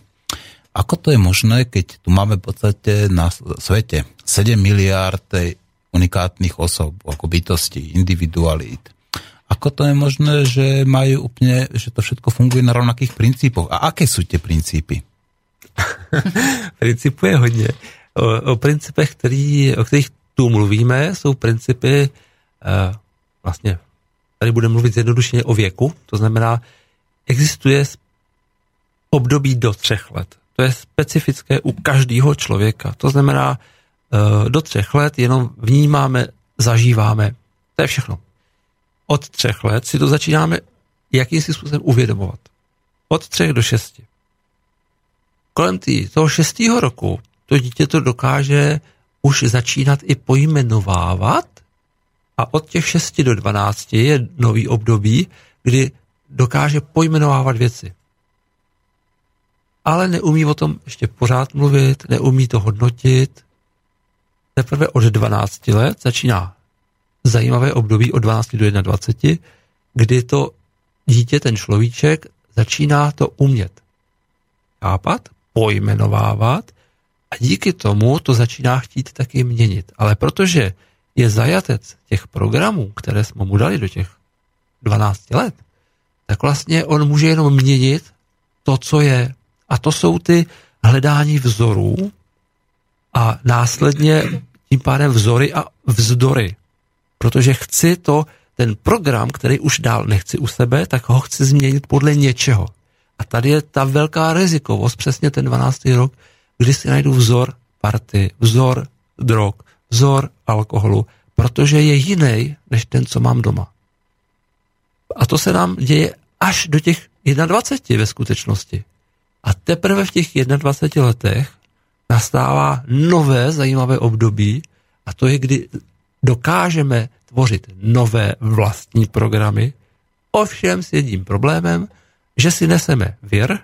Ako to je možné, keď tu máme v podstate na svete 7 miliard unikátnych osob, ako bytostí, individualít. Ako to je možné, že majú úplne, že to všetko funguje na rovnakých princípoch? A aké sú tie princípy? Principů je hodně. O, o principech, který, o kterých tu mluvíme, jsou principy eh, vlastně, tady budeme mluvit zjednodušeně o věku, to znamená, existuje období do třech let. To je specifické u každého člověka. To znamená, eh, do třech let jenom vnímáme, zažíváme. To je všechno. Od třech let si to začínáme jakýmsi způsobem uvědomovat. Od třech do šesti. Kolem tý, toho šestého roku to dítě to dokáže už začínat i pojmenovávat a od těch 6 do 12 je nový období, kdy dokáže pojmenovávat věci. Ale neumí o tom ještě pořád mluvit, neumí to hodnotit. Teprve od 12 let začíná zajímavé období od 12 do 21, kdy to dítě, ten človíček, začíná to umět chápat, pojmenovávat a díky tomu to začíná chtít taky měnit. Ale protože je zajatec těch programů, které jsme mu dali do těch 12 let, tak vlastně on může jenom měnit to, co je. A to jsou ty hledání vzorů a následně tím pádem vzory a vzdory. Protože chci to, ten program, který už dál nechci u sebe, tak ho chci změnit podle něčeho. A tady je ta velká rizikovost, přesně ten 12. rok, kdy si najdu vzor party, vzor drog, vzor alkoholu, protože je jiný než ten, co mám doma. A to se nám děje až do těch 21 ve skutečnosti. A teprve v těch 21 letech nastává nové zajímavé období a to je, kdy dokážeme tvořit nové vlastní programy, ovšem s jedním problémem, že si neseme vir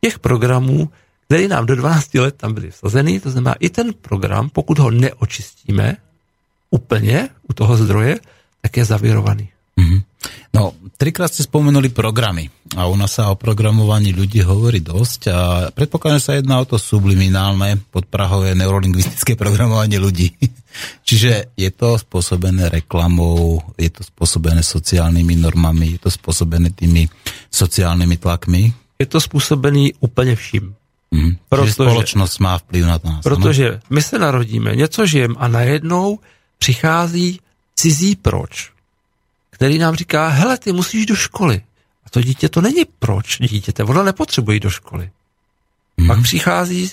těch programů, který nám do 12 let tam byly vsazený, to znamená i ten program, pokud ho neočistíme úplně u toho zdroje, tak je zavírovaný. Mm-hmm. No, trikrát ste spomenuli programy a u nás sa o programovaní ľudí hovorí dosť a predpokladám, že sa jedná o to subliminálne podprahové neurolingvistické programovanie ľudí. Čiže je to spôsobené reklamou, je to spôsobené sociálnymi normami, je to spôsobené tými sociálnymi tlakmi? Je to spôsobený úplně vším. Mm, protože společnost má vplyv na nás. Protože my se narodíme, něco žijeme a najednou přichází cizí proč, který nám říká, hele, ty musíš do školy. A to dítě to není proč dítěte, ono nepotřebuje do školy. Mm. Pak přichází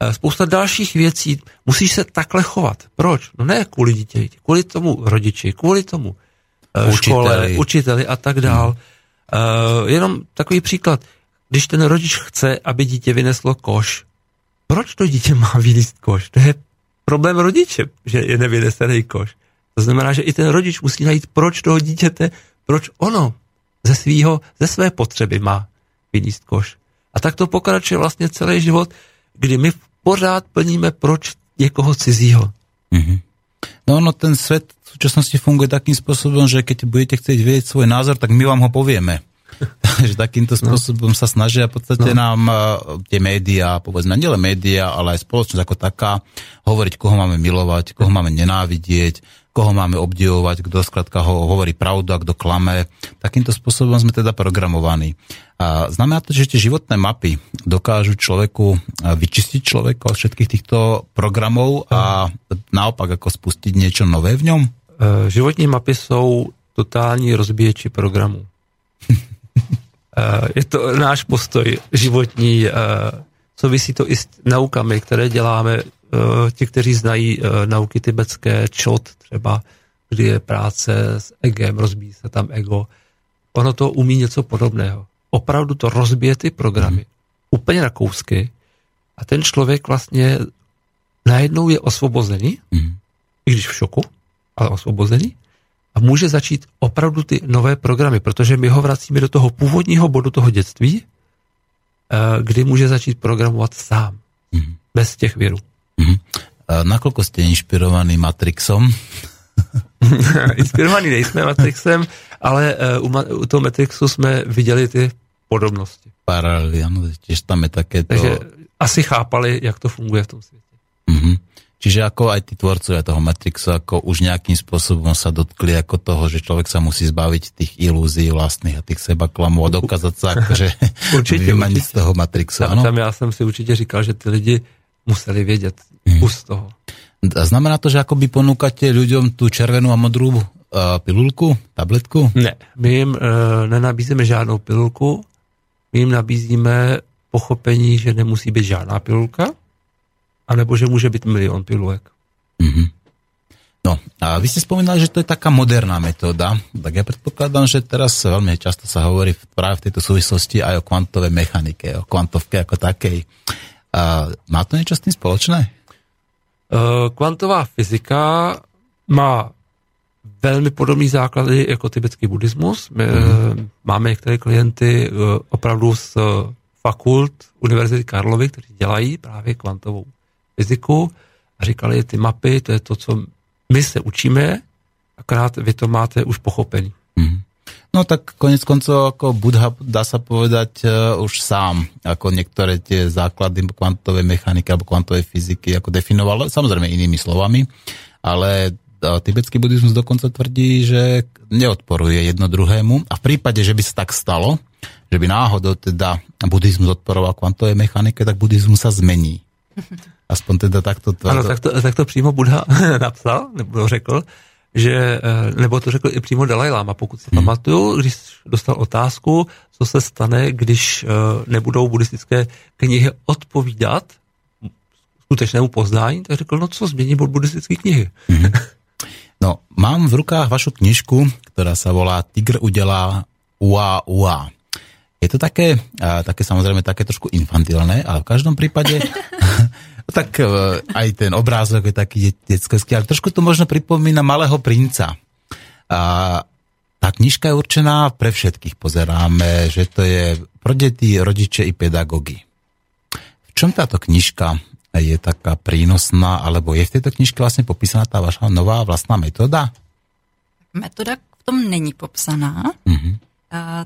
eh, spousta dalších věcí, musíš se takhle chovat. Proč? No ne kvůli dítě, kvůli tomu rodiči, kvůli tomu uh, učiteli. škole, učiteli a tak dál. Mm. Uh, jenom takový příklad když ten rodič chce, aby dítě vyneslo koš, proč to dítě má vynést koš? To je problém rodiče, že je nevynesený koš. To znamená, že i ten rodič musí najít, proč toho dítěte, proč ono ze, svýho, ze své potřeby má vyníst koš. A tak to pokračuje vlastně celý život, kdy my pořád plníme proč někoho cizího. Mm-hmm. No, no ten svet v súčasnosti funguje takým spôsobom, že keď budete chcieť vedieť svoj názor, tak my vám ho povieme. Takže takýmto no. spôsobom no. sa snažia v podstate no. nám uh, tie médiá, povedzme, nielen médiá, ale aj spoločnosť ako taká, hovoriť, koho máme milovať, koho máme nenávidieť, koho máme obdivovať, kto skrátka ho hovorí pravdu a kto klame. Takýmto spôsobom sme teda programovaní. A znamená to, že tie životné mapy dokážu človeku vyčistiť človeka od všetkých týchto programov a naopak ako spustiť niečo nové v ňom? Eh, životní mapy jsou totální rozbíječi programů. Eh, je to náš postoj životní, eh, souvisí to i s naukami, které děláme. Ti, kteří znají nauky tibetské, čot třeba, kdy je práce s egem, rozbíjí se tam ego. Ono to umí něco podobného. Opravdu to rozbije ty programy. Mm. Úplně na kousky. A ten člověk vlastně najednou je osvobozený, mm. i když v šoku, ale osvobozený a může začít opravdu ty nové programy, protože my ho vracíme do toho původního bodu toho dětství, eh, kdy může začít programovat sám, mm. bez těch věrů. Mm. Nakoľko jste inšpirovaný Matrixom? inspirovaný nejsme Matrixem, ale eh, u, u toho Matrixu jsme viděli ty podobnosti. Paralely, ano, těž tam je také to... Takže asi chápali, jak to funguje v tom světě. Mm-hmm. Čiže ako aj tí tvorcovia toho Matrixu, ako už nejakým spôsobom sa dotkli ako toho, že človek sa musí zbaviť tých ilúzií vlastných a tých seba klamov a dokázať sa akože určitě, určitě. z toho Matrixu. Tam, tam já jsem si určitě říkal, že ty lidi museli vědět hmm. kus toho. A znamená to, že akoby ponúkate ľuďom tu červenú a modrú uh, pilulku, tabletku? Ne, my jim uh, nenabízíme žádnou pilulku, my jim nabízíme pochopení, že nemusí být žádná pilulka, anebo že může být milion pilulek. Mm-hmm. No a vy ste spomínali, že to je taká moderná metóda, tak ja predpokladám, že teraz veľmi často sa hovorí práve v tejto súvislosti aj o kvantovej mechanike, o kvantovke ako takej. A má to niečo s tým spoločné? Uh, kvantová fyzika má velmi podobný základy jako tibetský buddhismus. My mm. máme některé klienty uh, opravdu z fakult Univerzity Karlovy, kteří dělají právě kvantovou fyziku a říkali, ty mapy, to je to, co my se učíme, akorát vy to máte už pochopený. Mm. No tak konec koncov ako Budha dá sa povedať uh, už sám, ako niektoré tie základy kvantovej mechaniky alebo kvantovej fyziky ako definoval, samozrejme inými slovami, ale uh, tibetský buddhizmus dokonca tvrdí, že neodporuje jedno druhému a v prípade, že by sa tak stalo, že by náhodou teda buddhizmus odporoval kvantovej mechanike, tak buddhizmus sa zmení. Aspoň teda takto to... Ano, tak to, tak to přímo Buddha napsal, nebo řekl, že, eh, nebo to řekl i přímo Dalai Lama, pokud si hmm. pamatuju, když dostal otázku, co se stane, když eh, nebudou buddhistické knihy odpovídat skutečnému poznání, tak řekl, no co změní bod buddhistické knihy. Hmm. No, mám v rukách vašu knižku, která se volá Tigr udělá ua ua. Je to také, také samozřejmě také trošku infantilné, ale v každém případě tak e, aj ten obrázok je taký detský, ale trošku to možno pripomína Malého princa. A tá knižka je určená pre všetkých. Pozeráme, že to je pro deti, rodiče i pedagogy. V čom táto knižka je taká prínosná, alebo je v této knižke vlastně popísaná ta vaša nová vlastná metoda? Metoda v tom není popsaná. Mm-hmm.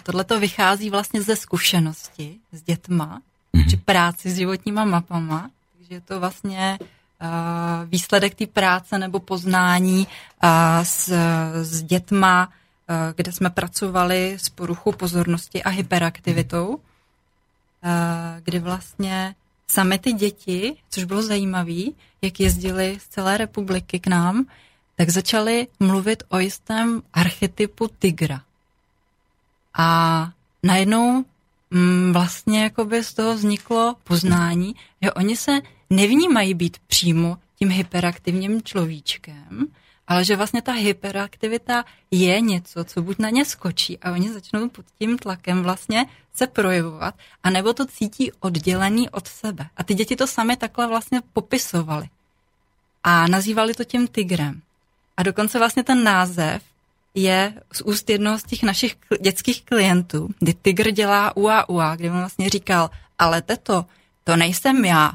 Tohle to vychází vlastně ze zkušenosti s dětma, mm-hmm. či práci s životníma mapama je to vlastně uh, výsledek té práce nebo poznání uh, s, s dětma, uh, kde jsme pracovali s poruchou pozornosti a hyperaktivitou, uh, kdy vlastně sami ty děti, což bylo zajímavé, jak jezdili z celé republiky k nám, tak začali mluvit o jistém archetypu tygra. A najednou mm, vlastně jakoby z toho vzniklo poznání, že oni se nevnímají být přímo tím hyperaktivním človíčkem, ale že vlastně ta hyperaktivita je něco, co buď na ně skočí a oni začnou pod tím tlakem vlastně se projevovat, anebo to cítí oddělený od sebe. A ty děti to sami takhle vlastně popisovali. A nazývali to tím tigrem. A dokonce vlastně ten název je z úst jednoho z těch našich dětských klientů, kdy tygr dělá ua ua, kdy on vlastně říkal, ale teto, to nejsem já,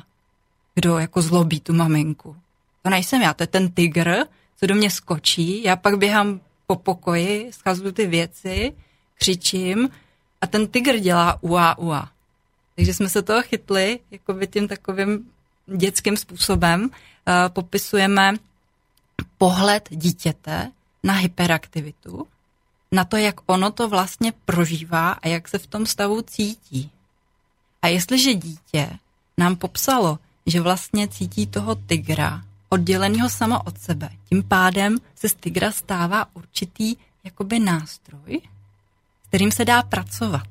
kdo jako zlobí tu maminku. To nejsem já, to je ten tygr, co do mě skočí, já pak běhám po pokoji, schazuju ty věci, křičím a ten tygr dělá ua ua. Takže jsme se toho chytli, jako by tím takovým dětským způsobem. Uh, popisujeme pohled dítěte na hyperaktivitu, na to, jak ono to vlastně prožívá a jak se v tom stavu cítí. A jestliže dítě nám popsalo, že vlastně cítí toho tygra odděleného sama od sebe, tím pádem se z tygra stává určitý jakoby nástroj, kterým se dá pracovat.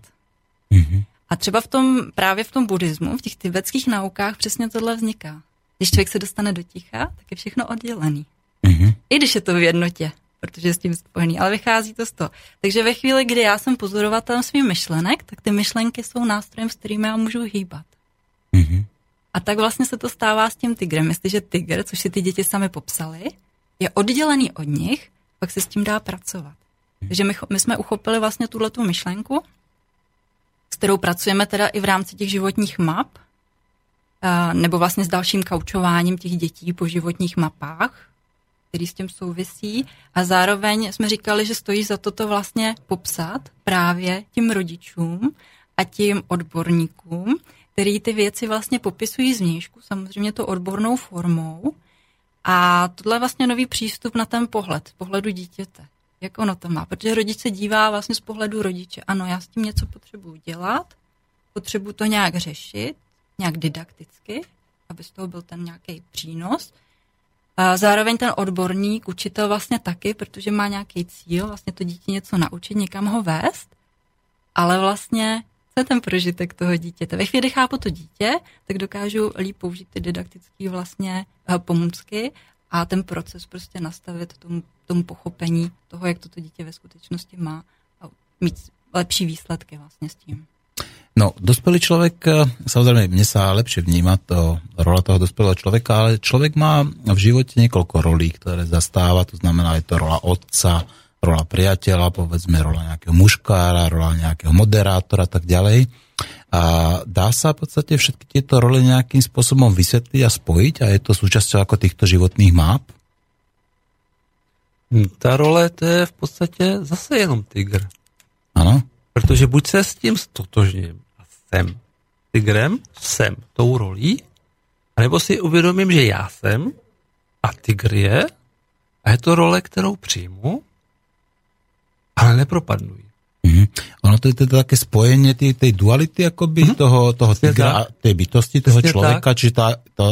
Mm-hmm. A třeba v tom, právě v tom buddhismu, v těch tibetských naukách přesně tohle vzniká. Když člověk se dostane do ticha, tak je všechno oddělený. Mm-hmm. I když je to v jednotě, protože je s tím spojený, ale vychází to z toho. Takže ve chvíli, kdy já jsem pozorovatelem svým myšlenek, tak ty myšlenky jsou nástrojem, s kterým já můžu hýbat. Mm-hmm. A tak vlastně se to stává s tím tigrem. Jestliže tygr, což si ty děti sami popsali, je oddělený od nich, pak se s tím dá pracovat. Takže my, my jsme uchopili vlastně tuhle tu myšlenku, s kterou pracujeme teda i v rámci těch životních map, nebo vlastně s dalším kaučováním těch dětí po životních mapách, který s tím souvisí. A zároveň jsme říkali, že stojí za to to vlastně popsat právě tím rodičům a tím odborníkům, který ty věci vlastně popisují zvnějšku, samozřejmě to odbornou formou. A tohle je vlastně nový přístup na ten pohled, z pohledu dítěte. Jak ono to má? Protože rodič se dívá vlastně z pohledu rodiče. Ano, já s tím něco potřebuji dělat, potřebuji to nějak řešit, nějak didakticky, aby z toho byl ten nějaký přínos. Zároveň ten odborník, učitel vlastně taky, protože má nějaký cíl, vlastně to dítě něco naučit, někam ho vést, ale vlastně co je ten prožitek toho dítěte. Ve chvíli, chápu to dítě, tak dokážu líp použít ty didaktické vlastně eh, pomůcky a ten proces prostě nastavit tomu, tomu pochopení toho, jak toto dítě ve skutečnosti má a mít lepší výsledky vlastně s tím. No, dospelý človek, eh, samozrejme, mne sa lepšie vníma to, rola toho dospelého človeka, ale človek má v živote niekoľko rolí, ktoré zastáva, to znamená, je to rola otca, rola priateľa, povedzme rola nejakého muškára, rola nejakého moderátora a tak ďalej. A dá sa v podstate všetky tieto role nejakým spôsobom vysvetliť a spojiť a je to súčasťou ako týchto životných map? Ta role to je v podstatě zase jenom tygr. Ano. Protože buď se s tím stotožním jsem tigrem, jsem tou rolí, anebo si uvědomím, že já jsem a tygr je a je to role, kterou přijmu ale nepropadnú. Mm-hmm. Ono to je teda také spojenie tej, tej duality akoby mm-hmm. toho, toho tigra a tej bytosti toho Presne človeka, tak. čiže tá, tá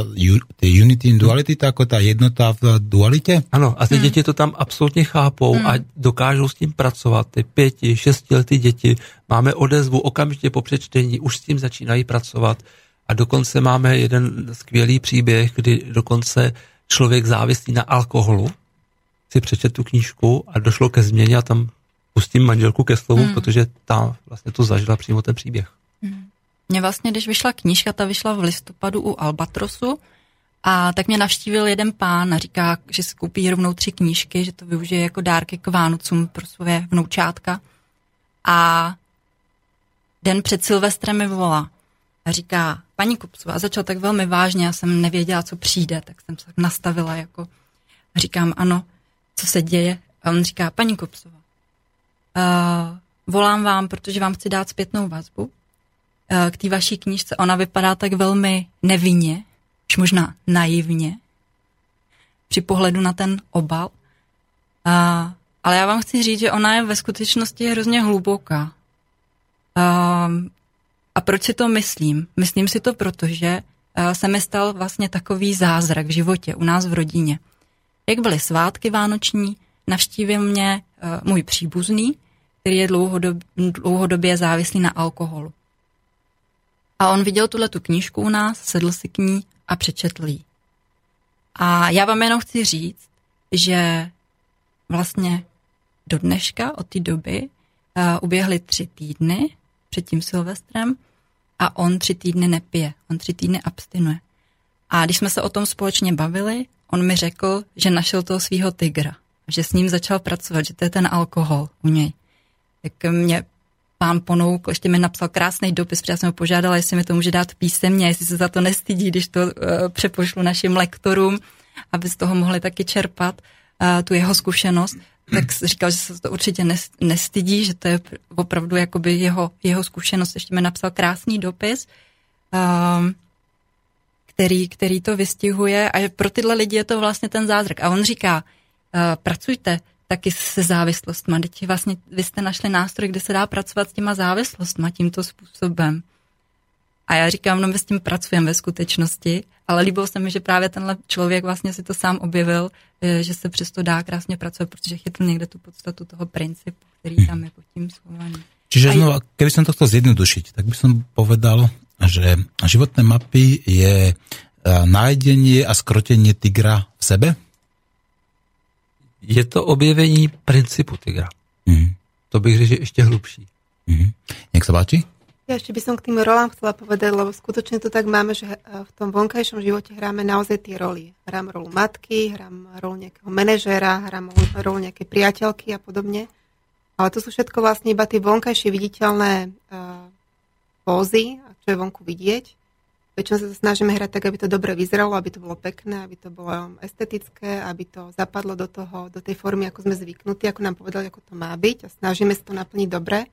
tej unity in duality, tá, ako tá jednota v dualite? Ano, a ty mm. děti to tam absolutně chápou mm. a dokážou s tím pracovat. Ty pěti, šestiletí děti, máme odezvu okamžitě po přečtení, už s tím začínají pracovat a dokonce máme jeden skvělý příběh, kdy dokonce člověk závislý na alkoholu si přečet tu knížku a došlo ke změně a tam pustím manželku ke slovu, hmm. protože ta vlastně to zažila přímo ten příběh. Hmm. Mně vlastně, když vyšla knížka, ta vyšla v listopadu u Albatrosu, a tak mě navštívil jeden pán a říká, že si koupí rovnou tři knížky, že to využije jako dárky k Vánocům pro svoje vnoučátka. A den před Silvestrem mi volá a říká, paní Kupcová, a začal tak velmi vážně, já jsem nevěděla, co přijde, tak jsem se tak nastavila jako, a říkám, ano, co se děje? A on říká, paní Kupcová, Uh, volám vám, protože vám chci dát zpětnou vazbu uh, k té vaší knížce. Ona vypadá tak velmi nevinně, už možná naivně, při pohledu na ten obal. Uh, ale já vám chci říct, že ona je ve skutečnosti hrozně hluboká. Uh, a proč si to myslím? Myslím si to proto, že se mi stal vlastně takový zázrak v životě u nás v rodině. Jak byly svátky vánoční, navštívil mě můj příbuzný, který je dlouhodob, dlouhodobě závislý na alkoholu. A on viděl tuhle tu knížku u nás, sedl si k ní a přečetl ji. A já vám jenom chci říct, že vlastně do dneška od té doby uh, uběhly tři týdny před tím Silvestrem a on tři týdny nepije, on tři týdny abstinuje. A když jsme se o tom společně bavili, on mi řekl, že našel toho svého tygra, že s ním začal pracovat, že to je ten alkohol u něj tak mě pán Ponouk ještě mi napsal krásný dopis, protože já jsem ho požádala, jestli mi to může dát písemně, jestli se za to nestydí, když to uh, přepošlu našim lektorům, aby z toho mohli taky čerpat uh, tu jeho zkušenost. Tak říkal, že se to určitě nestydí, že to je opravdu jakoby jeho, jeho zkušenost. Ještě mi napsal krásný dopis, uh, který, který to vystihuje a pro tyhle lidi je to vlastně ten zázrak. A on říká, uh, pracujte taky se závislostma. Teď vlastně vy jste našli nástroj, kde se dá pracovat s těma závislostma tímto způsobem. A já říkám, no my s tím pracujeme ve skutečnosti, ale líbilo se mi, že právě tenhle člověk vlastně si to sám objevil, eh, že se přesto dá krásně pracovat, protože chytl někde tu podstatu toho principu, který tam je pod tím schovaný. Čiže znova, keby som to chcel zjednodušiť, tak by som povedal, že životné mapy je nájdenie a skrotenie tigra v sebe? Je to objevení principu tigra. Mm. To bych řekl, že ještě hlubší. Mm. Nech sa páči. Ja ešte by som k tým rolám chcela povedať, lebo skutočne to tak máme, že v tom vonkajšom živote hráme naozaj tie roly. Hrám rolu matky, hrám rolu nejakého manažéra, hrám rolu nejakej priateľky a podobne. Ale to sú všetko vlastne iba tie vonkajšie viditeľné uh, pózy, čo je vonku vidieť. Väčšinou sa to snažíme hrať tak, aby to dobre vyzeralo, aby to bolo pekné, aby to bolo estetické, aby to zapadlo do, toho, do tej formy, ako sme zvyknutí, ako nám povedali, ako to má byť a snažíme sa to naplniť dobre.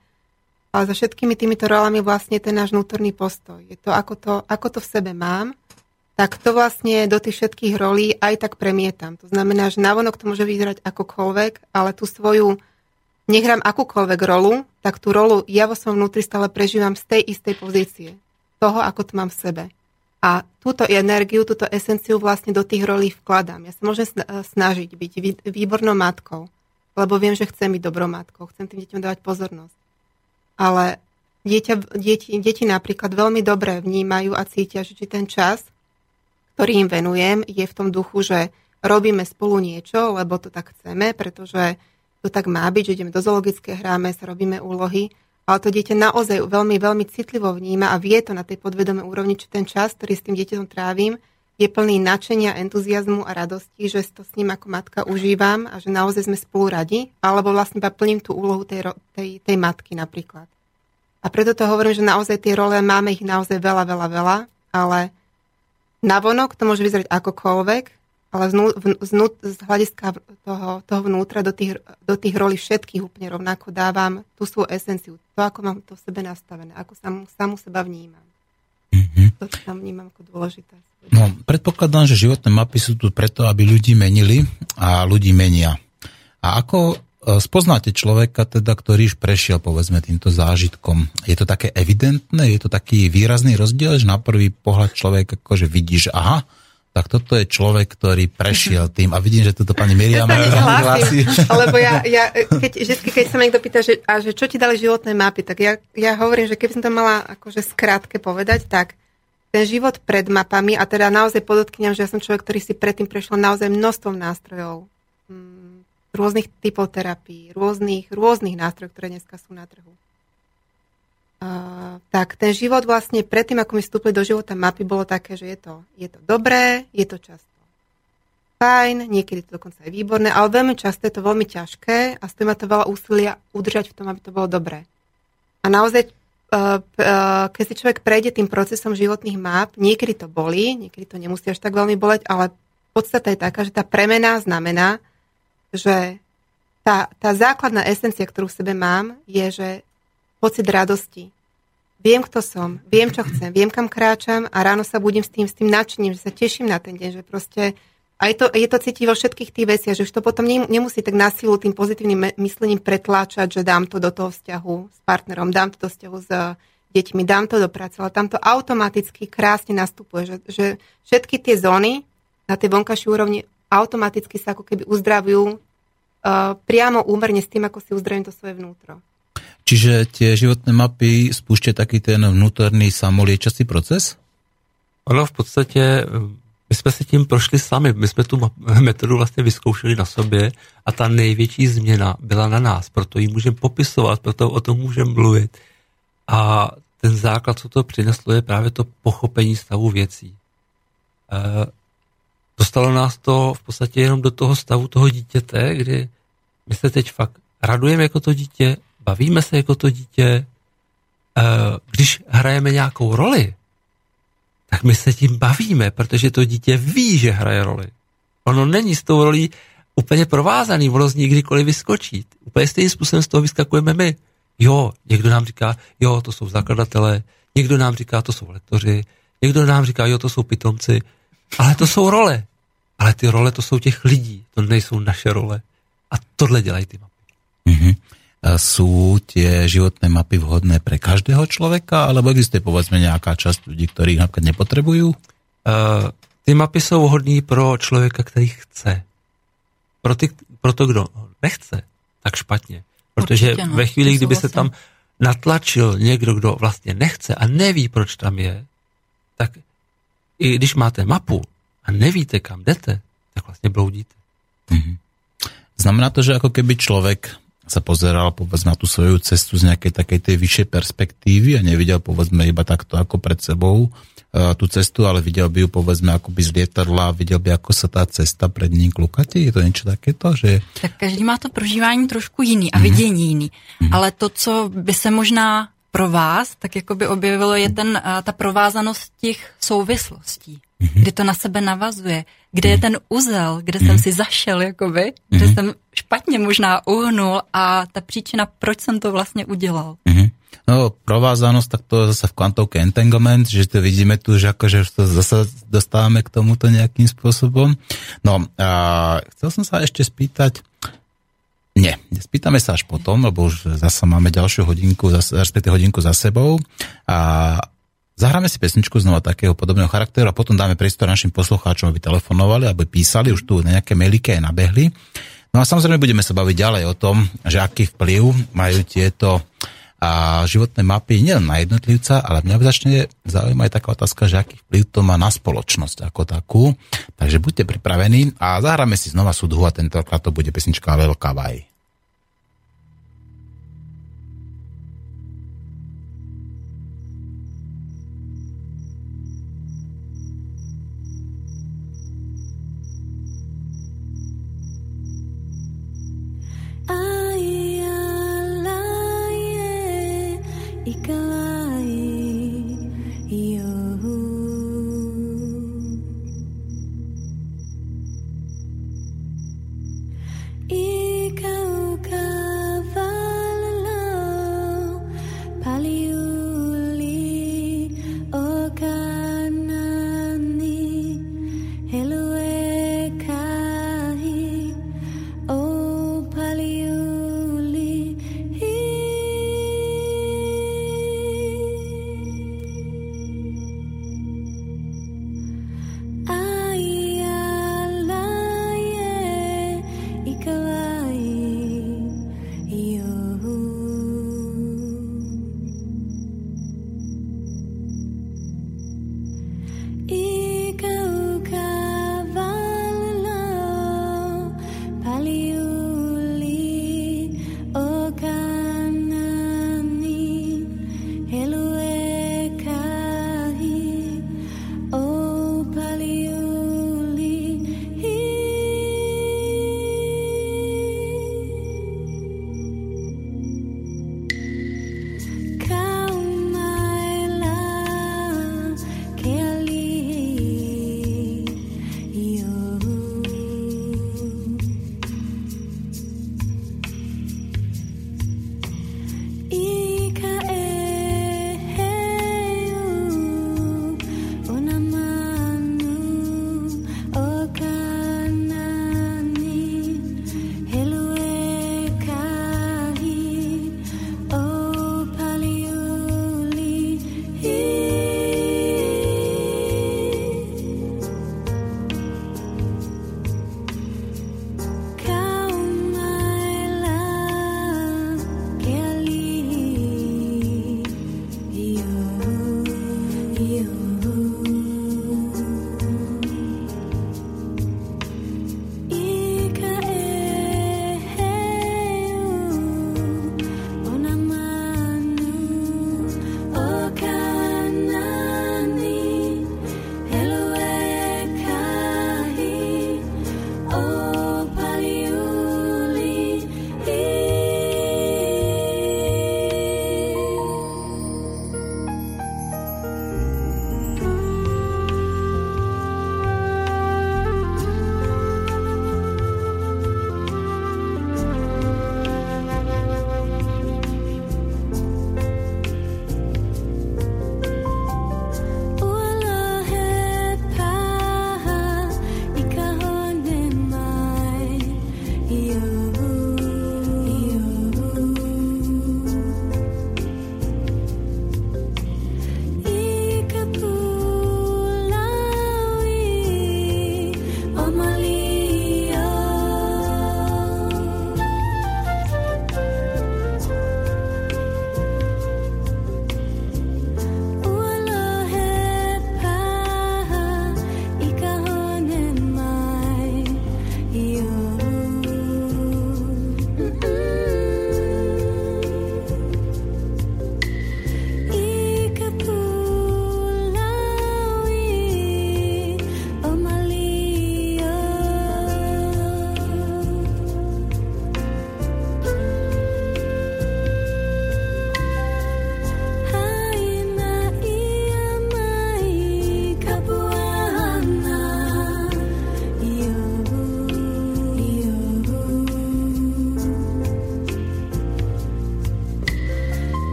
Ale za všetkými týmito rolami vlastne ten náš vnútorný postoj. Je to ako, to, ako to v sebe mám, tak to vlastne do tých všetkých rolí aj tak premietam. To znamená, že navonok to môže vyzerať akokoľvek, ale tú svoju, nehrám akúkoľvek rolu, tak tú rolu ja vo svojom vnútri stále prežívam z tej istej pozície. Toho, ako to mám v sebe. A túto energiu, túto esenciu vlastne do tých rolí vkladám. Ja sa môžem snažiť byť výbornou matkou, lebo viem, že chcem byť dobrou matkou, chcem tým deťom dávať pozornosť ale dieťa, deti, deti napríklad veľmi dobre vnímajú a cítia, že či ten čas, ktorý im venujem, je v tom duchu, že robíme spolu niečo, lebo to tak chceme, pretože to tak má byť, že ideme do zoologické hráme sa, robíme úlohy, ale to dieťa naozaj veľmi, veľmi citlivo vníma a vie to na tej podvedomej úrovni, či ten čas, ktorý s tým dieťatom trávim, je plný nadšenia, entuziasmu a radosti, že to s ním ako matka užívam a že naozaj sme spolu radi, alebo vlastne iba plním tú úlohu tej, tej, tej matky napríklad. A preto to hovorím, že naozaj tie role máme ich naozaj veľa, veľa, veľa, ale navonok to môže vyzerať akokoľvek, ale znú, znú, z hľadiska toho, toho vnútra do tých, do tých rolí všetkých úplne rovnako dávam tú svoju esenciu, to, ako mám to v sebe nastavené, ako samú, samú seba vnímam. Mm-hmm. To tam vnímam ako dôležité. No, predpokladám, že životné mapy sú tu preto, aby ľudí menili a ľudí menia. A ako E, spoznáte človeka, teda, ktorý už prešiel, povedzme, týmto zážitkom. Je to také evidentné? Je to taký výrazný rozdiel, že na prvý pohľad človek akože vidí, že aha, tak toto je človek, ktorý prešiel tým a vidím, že toto pani Miriam hlási. Lebo ja, ja keď, vždy, keď sa ma niekto pýta, že, a že čo ti dali životné mapy, tak ja, ja hovorím, že keby som to mala akože skrátke povedať, tak ten život pred mapami, a teda naozaj podotkňam, že ja som človek, ktorý si predtým prešiel naozaj množstvom nástrojov. Hmm rôznych typov terapií, rôznych, rôznych nástrojov, ktoré dneska sú na trhu. Tak ten život vlastne predtým, ako mi vstúpili do života mapy, bolo také, že je to, je to dobré, je to často fajn, niekedy to dokonca je výborné, ale veľmi často je to veľmi ťažké a stojí ma to veľa úsilia udržať v tom, aby to bolo dobré. A naozaj, uh, uh, keď si človek prejde tým procesom životných map, niekedy to bolí, niekedy to nemusí až tak veľmi boleť, ale podstata je taká, že tá premena znamená, že tá, tá základná esencia, ktorú v sebe mám, je, že pocit radosti. Viem, kto som, viem, čo chcem, viem, kam kráčam a ráno sa budem s tým, s tým nadšením, že sa teším na ten deň, že proste aj to, je to cítiť vo všetkých tých veciach, že už to potom nemusí tak na silu tým pozitívnym myslením pretláčať, že dám to do toho vzťahu s partnerom, dám to do vzťahu s deťmi, dám to do práce, ale tam to automaticky krásne nastupuje, že, že všetky tie zóny na tej vonkajšej úrovni automaticky sa ako keby uzdravujú uh, priamo úmerne s tým, ako si uzdravujem to svoje vnútro. Čiže tie životné mapy spúšťa taký ten vnútorný samoliečací proces? Ono v podstatě, my jsme si tím prošli sami, my jsme tu metodu vlastně vyzkoušeli na sobě a ta největší změna byla na nás, proto ji můžeme popisovat, proto o tom můžeme mluvit. A ten základ, co to přineslo, je právě to pochopení stavu věcí. Eh, dostalo nás to v podstatě jenom do toho stavu toho dítěte, kdy my se teď fakt radujeme jako to dítě, bavíme se jako to dítě, eh, když hrajeme nějakou roli, tak my se tím bavíme, protože to dítě ví, že hraje roli. Ono není s tou rolí úplně provázaný, ono z kdykoliv vyskočí. Úplně stejným způsobem z toho vyskakujeme my. Jo, někdo nám říká, jo, to jsou zakladatelé, někdo nám říká, to jsou lektoři, Někdo nám říká, jo, to jsou pitomci, ale to jsou role. Ale ty role to jsou těch lidí, to nejsou naše role. A tohle dělají ty mapy. Mm-hmm. Sú tie životné mapy vhodné pre každého človeka, alebo existuje povedzme nejaká časť ľudí, ktorí napríklad nepotrebujú? Uh, ty mapy jsou vhodné pro člověka, který chce. Pro, ty, pro to, kdo nechce, tak špatně. Protože Určitě, no, ve chvíli, kdyby se tam natlačil někdo, kdo vlastně nechce a neví, proč tam je, tak i když máte mapu a nevíte, kam jdete, tak vlastně bloudíte. Mm-hmm. Znamená to, že ako keby človek sa pozeral povedzme na tú svoju cestu z nejakej takej tej vyššej perspektívy a nevidel povedzme iba takto ako pred sebou uh, tú cestu, ale videl by ju povedzme akoby z lietadla, videl by ako sa tá cesta pred ním klukate? Je to niečo takéto? Že... Tak každý má to prožívání trošku jiný a mm-hmm. vidění jiný. Mm-hmm. Ale to, co by se možná pro vás, tak jako by objevilo, je ten, uh, ta provázanost těch souvislostí, mm-hmm. kdy to na sebe navazuje, kde je ten uzel, kde jsem si zašel, jakoby, že jsem špatně možná uhnul a ta příčina, proč jsem to vlastně udělal. No, provázanosť, tak to je zase v kvantovke entanglement, že to vidíme tu, že akože to zase dostávame k tomuto nejakým spôsobom. No, a chcel som sa ešte spýtať, nie, spýtame sa až potom, lebo už zase máme ďalšiu hodinku, respektíve hodinku za sebou a Zahráme si pesničku znova takého podobného charakteru a potom dáme priestor našim poslucháčom, aby telefonovali, aby písali, už tu nejaké mailiky aj nabehli. No a samozrejme budeme sa baviť ďalej o tom, že aký vplyv majú tieto a životné mapy nielen na jednotlivca, ale mňa začne zaujímať taká otázka, že aký vplyv to má na spoločnosť ako takú. Takže buďte pripravení a zahráme si znova súdhu a tentokrát to bude pesnička Veľká Vaj.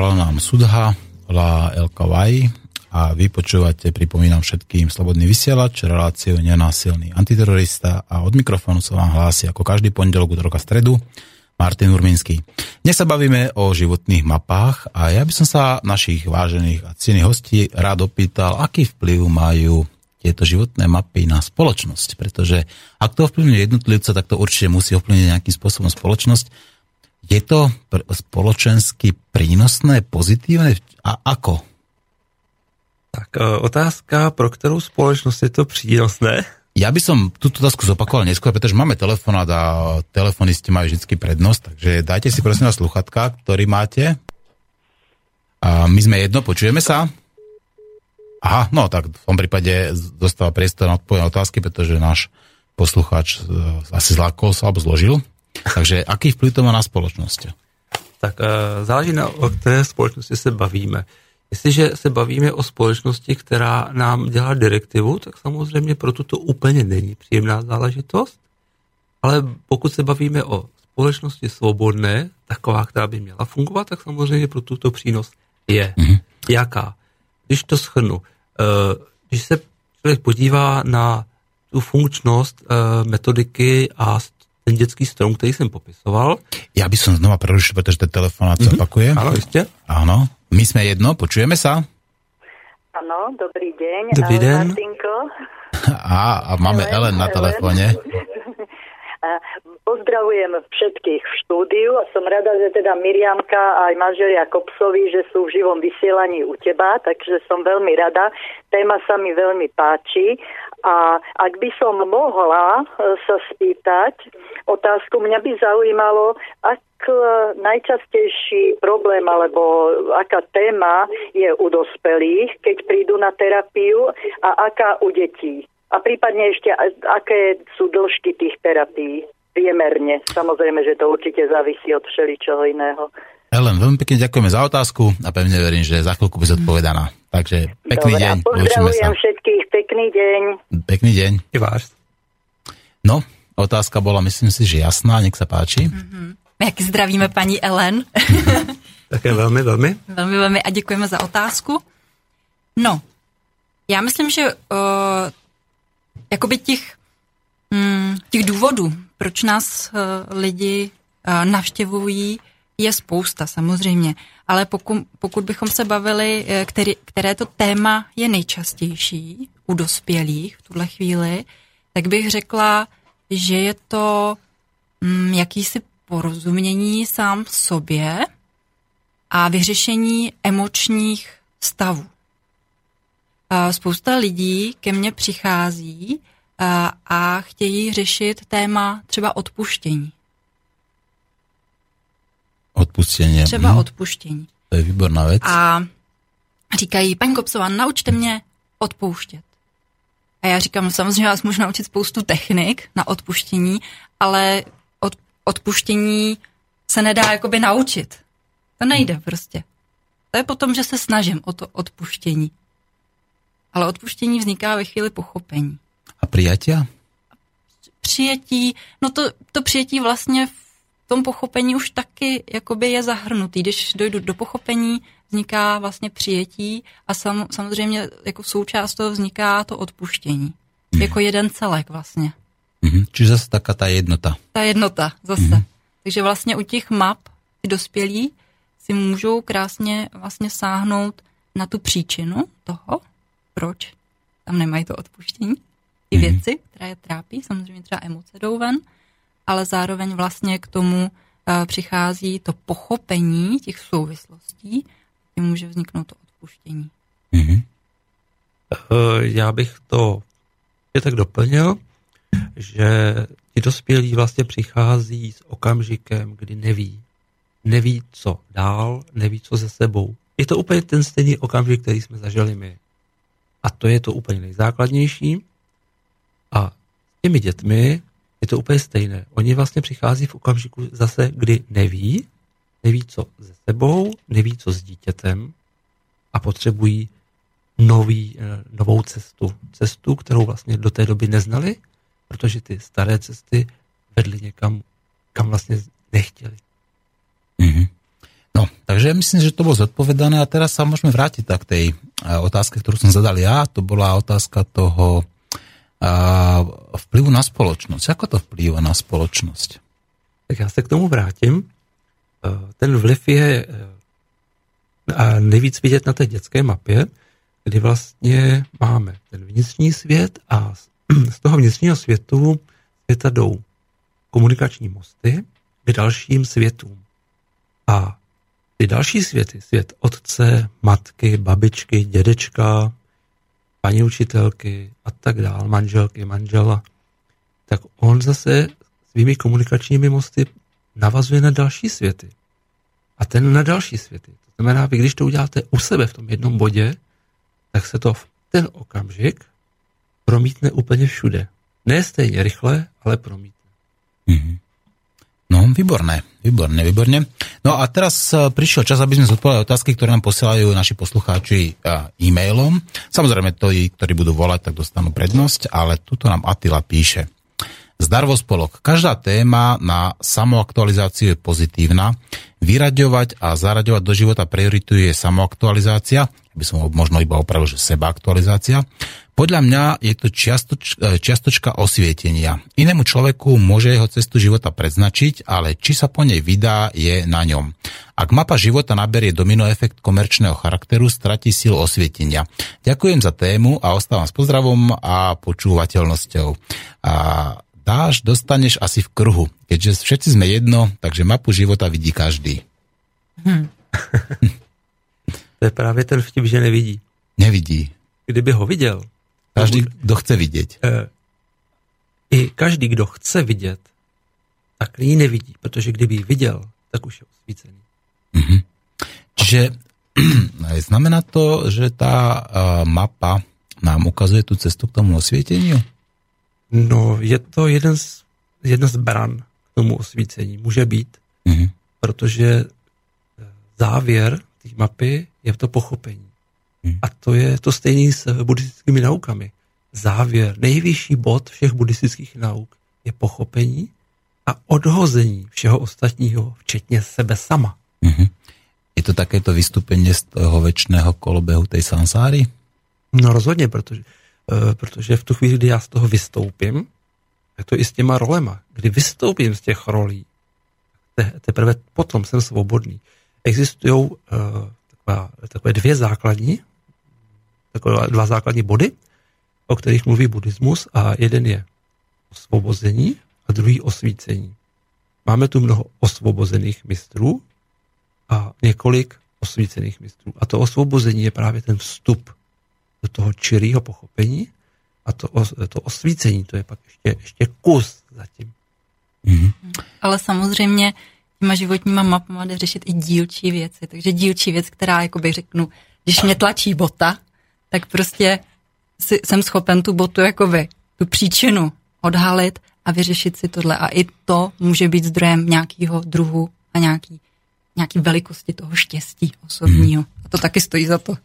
Dohrala nám Sudha, La El Kawai a vy počúvate, pripomínam všetkým, Slobodný vysielač, reláciu Nenásilný antiterorista a od mikrofónu sa vám hlási ako každý pondelok, útorok stredu Martin Urminský. Dnes sa bavíme o životných mapách a ja by som sa našich vážených a cených hostí rád opýtal, aký vplyv majú tieto životné mapy na spoločnosť, pretože ak to ovplyvňuje jednotlivca, tak to určite musí ovplyvniť nejakým spôsobom spoločnosť. Je to spoločensky prínosné, pozitívne a ako? Tak e, otázka, pro kterou společnost je to přínosné? Ja by som túto otázku zopakoval neskôr, pretože máme telefonát a telefonisti majú vždy prednosť, takže dajte si prosím na sluchatka, ktorý máte. A my sme jedno, počujeme sa? Aha, no tak v tom prípade dostáva priestor na odpoveď otázky, pretože náš poslucháč e, asi zlákol sa alebo zložil. Takže aký vplyv to má na spoločnosť? Tak e, záleží na o které společnosti se bavíme. Jestliže se bavíme o společnosti, která nám dělá direktivu, tak samozřejmě pro to úplně není příjemná záležitost. Ale pokud se bavíme o společnosti svobodné, taková, která by měla fungovat, tak samozřejmě pro tuto přínos je. Mm-hmm. Jaká? Když to schrnu, eh, když se člověk podívá na tu funkčnost eh, metodiky a ten dětský strom, který jsem popisoval. Já bych som znova prerušil, protože ten telefonát mm-hmm. opakuje. Ano, jistě. Ano. My sme jedno, počujeme sa? Áno, dobrý deň. Dobrý deň. Martinko. A, a máme Ellen, Ellen na telefóne. Pozdravujem všetkých v štúdiu a som rada, že teda Miriamka a aj manželia Kopsovi, že sú v živom vysielaní u teba, takže som veľmi rada. Téma sa mi veľmi páči a ak by som mohla e, sa spýtať otázku, mňa by zaujímalo, ak e, najčastejší problém alebo aká téma je u dospelých, keď prídu na terapiu a aká u detí. A prípadne ešte, aké sú dĺžky tých terapií priemerne. Samozrejme, že to určite závisí od všeličoho iného. Ellen, veľmi pekne ďakujeme za otázku a pevne verím, že za chvíľku bude zodpovedaná. Takže pekný Dobre, deň. Pozdravujem všetkých, pekný deň. Pekný deň. I váš. No, otázka bola, myslím si, že jasná, nech sa páči. Mm-hmm. Jak zdravíme paní Ellen. Také velmi, velmi. velmi, velmi a děkujeme za otázku. No, já myslím, že uh, jakoby těch, mm, těch důvodů, proč nás uh, lidi uh, navštěvují, je spousta samozřejmě, ale pokud, pokud bychom se bavili, který, které to téma je nejčastější u dospělých v tuhle chvíli, tak bych řekla, že je to mm, jakýsi porozumění sám v sobě a vyřešení emočních stavů. Spousta lidí ke mně přichází a chtějí řešit téma třeba odpuštění. Odpuštění. Třeba hmm. odpuštění. To je výborná věc. A říkají, paní Kopsová, naučte mě odpouštět. A já říkám, samozřejmě vás můžu naučit spoustu technik na odpuštění, ale od, odpuštění se nedá jakoby naučit. To nejde prostě. To je potom, že se snažím o to odpuštění. Ale odpuštění vzniká ve chvíli pochopení. A přijatia? Přijetí, no to, to přijetí vlastně v tom pochopení už taky jakoby je zahrnutý. Když dojdu do pochopení, vzniká vlastně přijetí a sam, samozřejmě jako součást toho vzniká to odpuštění. Mm. Jako jeden celek vlastně. Mm-hmm. Čiže zase taká ta jednota. Ta jednota, zase. Mm-hmm. Takže vlastně u těch map ty dospělí si můžou krásně vlastně sáhnout na tu příčinu toho, proč tam nemají to odpuštění. Ty mm-hmm. věci, které je trápí, samozřejmě třeba emoce jdou ven, ale zároveň vlastně k tomu uh, přichází to pochopení těch souvislostí, kdy může vzniknout to odpuštění. Mm-hmm. Já bych to je tak doplnil, že ti dospělí vlastně přichází s okamžikem, kdy neví. Neví, co dál, neví, co ze sebou. Je to úplně ten stejný okamžik, který jsme zažili my. A to je to úplně nejzákladnější. A s těmi dětmi je to úplně stejné. Oni vlastně přichází v okamžiku zase, kdy neví, neví co se sebou, neví co s dítětem a potřebují nový, eh, novou cestu. Cestu, kterou vlastně do té doby neznali, protože ty staré cesty vedly někam, kam vlastně nechtěli. Mm-hmm. No, takže myslím, že to bolo zodpovedané a teraz sa môžeme vrátiť tak k tej otázke, ktorú som zadal ja. To bola otázka toho vplyvu na spoločnosť. Ako to vplýva na spoločnosť? Tak já se k tomu vrátím. Ten vliv je nejvíc vidět na té dětské mapě, kdy vlastně máme ten vnitřní svět a z toho vnitřního světu světa jdou komunikační mosty k dalším světům. A ty další světy, svět otce, matky, babičky, dědečka, paní učitelky a tak dál, manželky, manžela, tak on zase svými komunikačními mosty navazuje na další světy. A ten na další světy. To znamená, vy když to uděláte u sebe v tom jednom bodě, tak se to v ten okamžik promítne úplně všude. Ne stejně rychle, ale promítne. Mm-hmm. No, výborné, výborné, výborné. No a teraz eh, prišiel čas, aby sme zodpovedali otázky, ktoré nám posielajú naši poslucháči eh, e-mailom. Samozrejme, tí, ktorí budú volať, tak dostanú prednosť, ale tuto nám Attila píše. Zdarvo spolok. Každá téma na samoaktualizáciu je pozitívna. Vyraďovať a zaraďovať do života prioritu je samoaktualizácia, by som možno iba opravil, že sebaaktualizácia. Podľa mňa je to čiastoč, e, čiastočka osvietenia. Inému človeku môže jeho cestu života predznačiť, ale či sa po nej vydá, je na ňom. Ak mapa života naberie domino efekt komerčného charakteru, stratí silu osvietenia. Ďakujem za tému a ostávam s pozdravom a počúvateľnosťou. A dáš, dostaneš asi v kruhu. Keďže všetci sme jedno, takže mapu života vidí každý. Hmm. to je právě ten vtip, že nevidí. Nevidí. Kdyby ho viděl, Každý, kdo chce vidět. Eh, I každý, kdo chce vidět, tak ji nevidí, protože kdyby ji viděl, tak už je osvícený. Mm-hmm. Čiže znamená to, že ta uh, mapa nám ukazuje tu cestu k tomu osvětění? No, je to jeden z, jedna z bran k tomu osvícení. Může být, mm-hmm. protože eh, závěr té mapy je to pochopení. Hmm. A to je to stejné s buddhistickými naukami. Závěr, nejvyšší bod všech buddhistických nauk je pochopení a odhození všeho ostatního, včetně sebe sama. Mm-hmm. Je to takéto vystupení z toho večného kolobehu té sansáry? No rozhodně, protože, protože v tu chvíli, kdy já z toho vystoupím, je to i s těma rolema. Kdy vystoupím z těch rolí, te, teprve potom jsem svobodný. Existují uh, takové dvě základní takové dva základní body, o kterých mluví buddhismus a jeden je osvobození a druhý osvícení. Máme tu mnoho osvobozených mistrů a několik osvícených mistrů. A to osvobození je právě ten vstup do toho čirého pochopení a to, to osvícení, to je pak ještě, ještě kus zatím. Mm-hmm. Ale samozřejmě těma životníma mapama jde řešit i dílčí věci. Takže dílčí věc, která, jakoby řeknu, když mě tlačí bota, tak prostě si, jsem schopen tu botu jako vy, tu příčinu odhalit a vyřešit si tohle. A i to může být zdrojem nějakého druhu a nějaký, nějaký velikosti toho štěstí osobního. Hmm. A to taky stojí za to.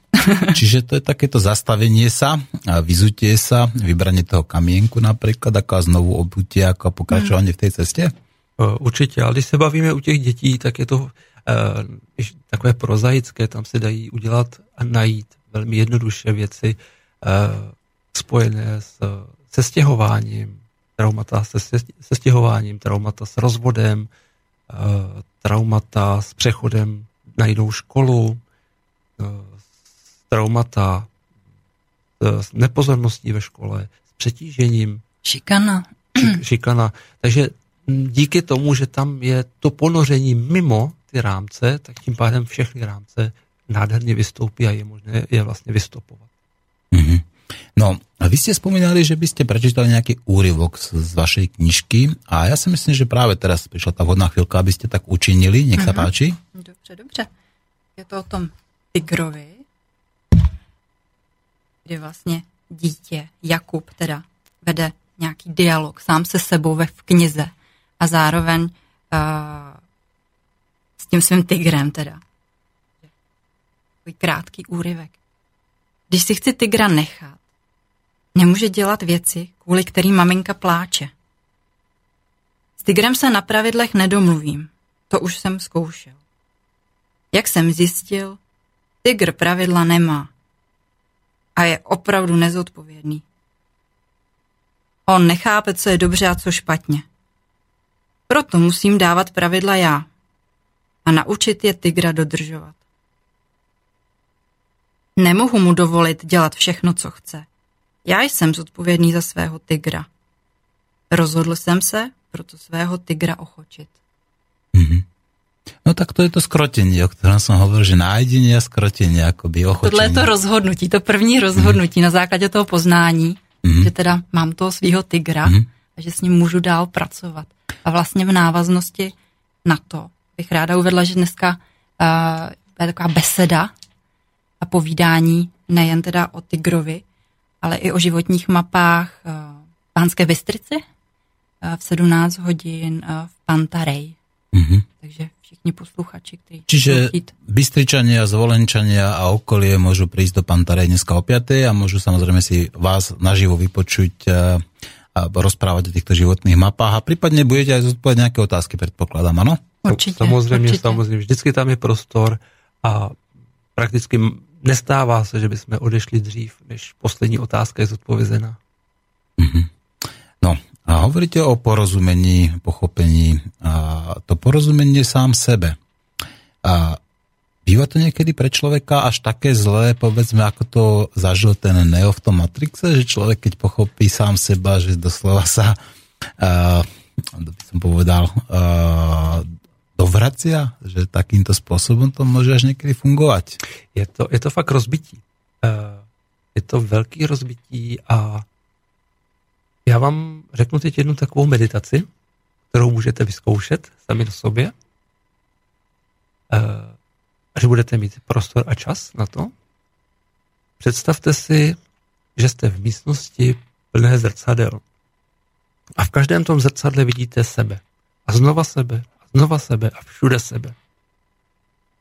Čiže to je takéto zastavenie sa, vyzutie sa, vybranie toho kamienku napríklad, ako znovu obutie, ako pokračovanie hmm. v tej ceste? Určitě, ale když se bavíme u těch dětí, tak je to uh, takové prozaické, tam se dají udělat a najít velmi jednoduše věci uh, spojené s, se stěhováním, traumata se, se stěhováním, traumata s rozvodem, uh, traumata s přechodem na jinou školu, traumata s nepozorností ve škole, s přetížením. Šikana. Šikana. Takže díky tomu, že tam je to ponoření mimo ty rámce, tak tím pádem všechny rámce nádherně vystoupí a je možné je vlastně vystopovat. Mm-hmm. No, a vy ste spomínali, že by ste prečítali nejaký úryvok z, z vašej knižky a ja si myslím, že práve teraz prišla tá vhodná chvíľka, aby ste tak učinili. Nech sa mm-hmm. páči. Dobře, dobře. Je to o tom tigrovi, kdy vlastně dítě, Jakub teda, vede nějaký dialog sám se sebou ve v knize a zároveň uh, s tím svým tigrem teda takový krátký úryvek. Když si chci tygra nechat, nemůže dělat věci, kvůli kterým maminka pláče. S tygrem se na pravidlech nedomluvím. To už jsem zkoušel. Jak jsem zjistil, tygr pravidla nemá. A je opravdu nezodpovědný. On nechápe, co je dobře a co špatně. Proto musím dávat pravidla já a naučit je tygra dodržovat. Nemohu mu dovolit dělat všechno, co chce. Já jsem zodpovědný za svého tygra. Rozhodl jsem se proto svého tygra ochočit. No tak to je to skrotení, o kterém jsem hovoril, že nájdení a skrotení, by ochočení. Tohle je to rozhodnutí, to první rozhodnutí mm-hmm. na základě toho poznání, mm-hmm. že teda mám toho svého tygra mm-hmm. a že s ním můžu dál pracovat. A vlastně v návaznosti na to bych ráda uvedla, že dneska uh, je taková beseda a povídání nejen teda o tygrovi, ale i o životních mapách uh, Pánské Bystrici uh, v 17 hodin uh, v Pantarej. Mm-hmm. Takže všichni posluchači, kteří Čiže Bystričania, Zvolenčania a okolie môžu prísť do Pantarej dneska o 5. a môžu samozrejme si vás naživo vypočuť a rozprávať o týchto životných mapách a prípadne budete aj zodpovedať nejaké otázky, predpokladám, ano? Určitě. Samozřejmě, určitě. samozřejmě. Vždycky tam je prostor a prakticky nestává se, že bychom odešli dřív, než poslední otázka je zodpovězená. Mm-hmm. A hovoríte o porozumení, pochopení. A to porozumenie sám sebe. A býva to niekedy pre človeka až také zlé, povedzme, ako to zažil ten Neo v tom Matrixe, že človek, keď pochopí sám seba, že doslova sa, uh, by som povedal, uh, dovracia, že takýmto spôsobom to môže až niekedy fungovať. Je to, je to fakt rozbití. Uh, je to velký rozbití a já vám řeknu teď jednu takovou meditaci, kterou můžete vyzkoušet sami do sobě. Uh, až budete mít prostor a čas na to. Představte si, že jste v místnosti plné zrcadel. A v každém tom zrcadle vidíte sebe. A znova sebe. A znova sebe. A všude sebe.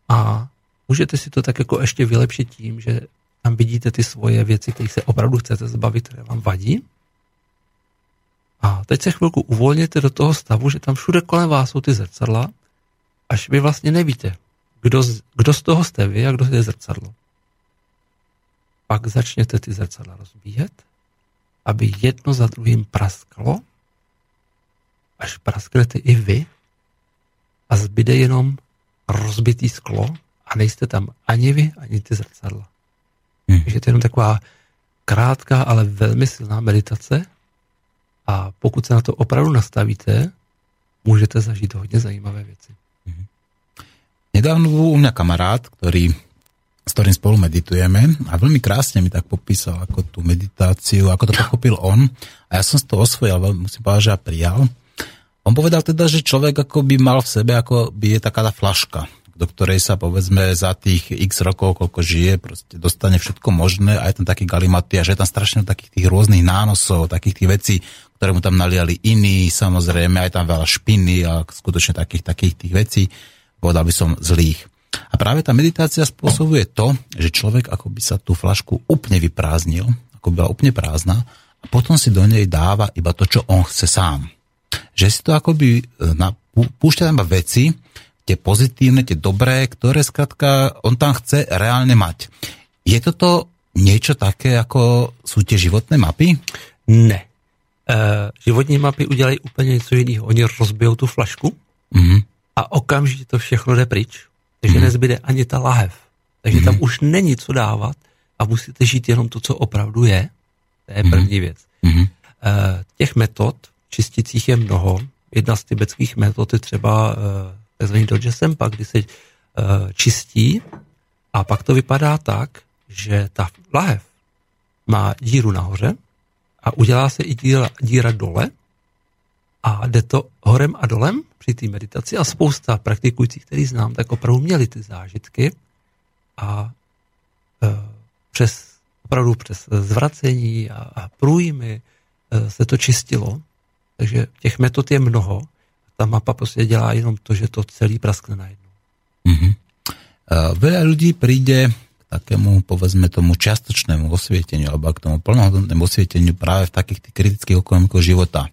A můžete si to tak jako ještě vylepšit tím, že tam vidíte ty svoje věci, které se opravdu chcete zbavit, které vám vadí. A teď se chvilku uvolněte do toho stavu, že tam všude kolem vás jsou ty zrcadla, až vy vlastně nevíte, kdo z, kdo z toho jste vy a kdo je zrcadlo. Pak začněte ty zrcadla rozbíjet, aby jedno za druhým prasklo, až prasknete i vy a zbyde jenom rozbitý sklo a nejste tam ani vy, ani ty zrcadla. Hmm. Takže to je jenom taková krátká, ale velmi silná meditace a pokud se na to opravdu nastavíte, můžete zažít hodně zajímavé věci. Hmm. Nedávno bol u mňa kamarát, ktorý, s ktorým spolu meditujeme a veľmi krásne mi tak popísal ako tú meditáciu, ako to pochopil on a som z toho osvojil, musím povedať, že ja prijal. On povedal teda, že človek ako by mal v sebe, ako by je taká tá flaška, do ktorej sa povedzme za tých x rokov, koľko žije, proste dostane všetko možné a je tam taký galimaty a že je tam strašne takých tých rôznych nánosov, takých tých vecí, ktoré mu tam naliali iní, samozrejme, aj tam veľa špiny a skutočne takých, takých tých vecí povedal by som, zlých. A práve tá meditácia spôsobuje to, že človek ako by sa tú flašku úplne vyprázdnil, ako by bola úplne prázdna a potom si do nej dáva iba to, čo on chce sám. Že si to akoby e, na, púšťa tam veci, tie pozitívne, tie dobré, ktoré skratka on tam chce reálne mať. Je toto niečo také, ako sú tie životné mapy? Ne. E, životní mapy udělají úplně něco jiného. Oni rozbijou tu flašku mm-hmm a okamžitě to všechno jde pryč. Takže hmm. nezbyde ani ta lahev. Takže hmm. tam už není co dávat a musíte žít jenom to, co opravdu je. To je první věc. Hmm. Těch metod čisticích je mnoho. Jedna z tibetských metod je třeba eh, tzv. Doje Sempa, kdy se eh, čistí a pak to vypadá tak, že ta lahev má díru nahoře a udělá se i díra, díra dole a jde to horem a dolem při té meditaci a spousta praktikujících, který znám, tak opravdu měli ty zážitky a e, přes, opravdu přes zvracení a, a průjmy e, se to čistilo. Takže těch metod je mnoho. Ta mapa prostě dělá jenom to, že to celý praskne najednou. Mm-hmm. Veľa ľudí príde takému, povedzme tomu, čiastočnému osvieteniu alebo k tomu plnohodnotnému osvieteniu práve v takých tých kritických okamikoch života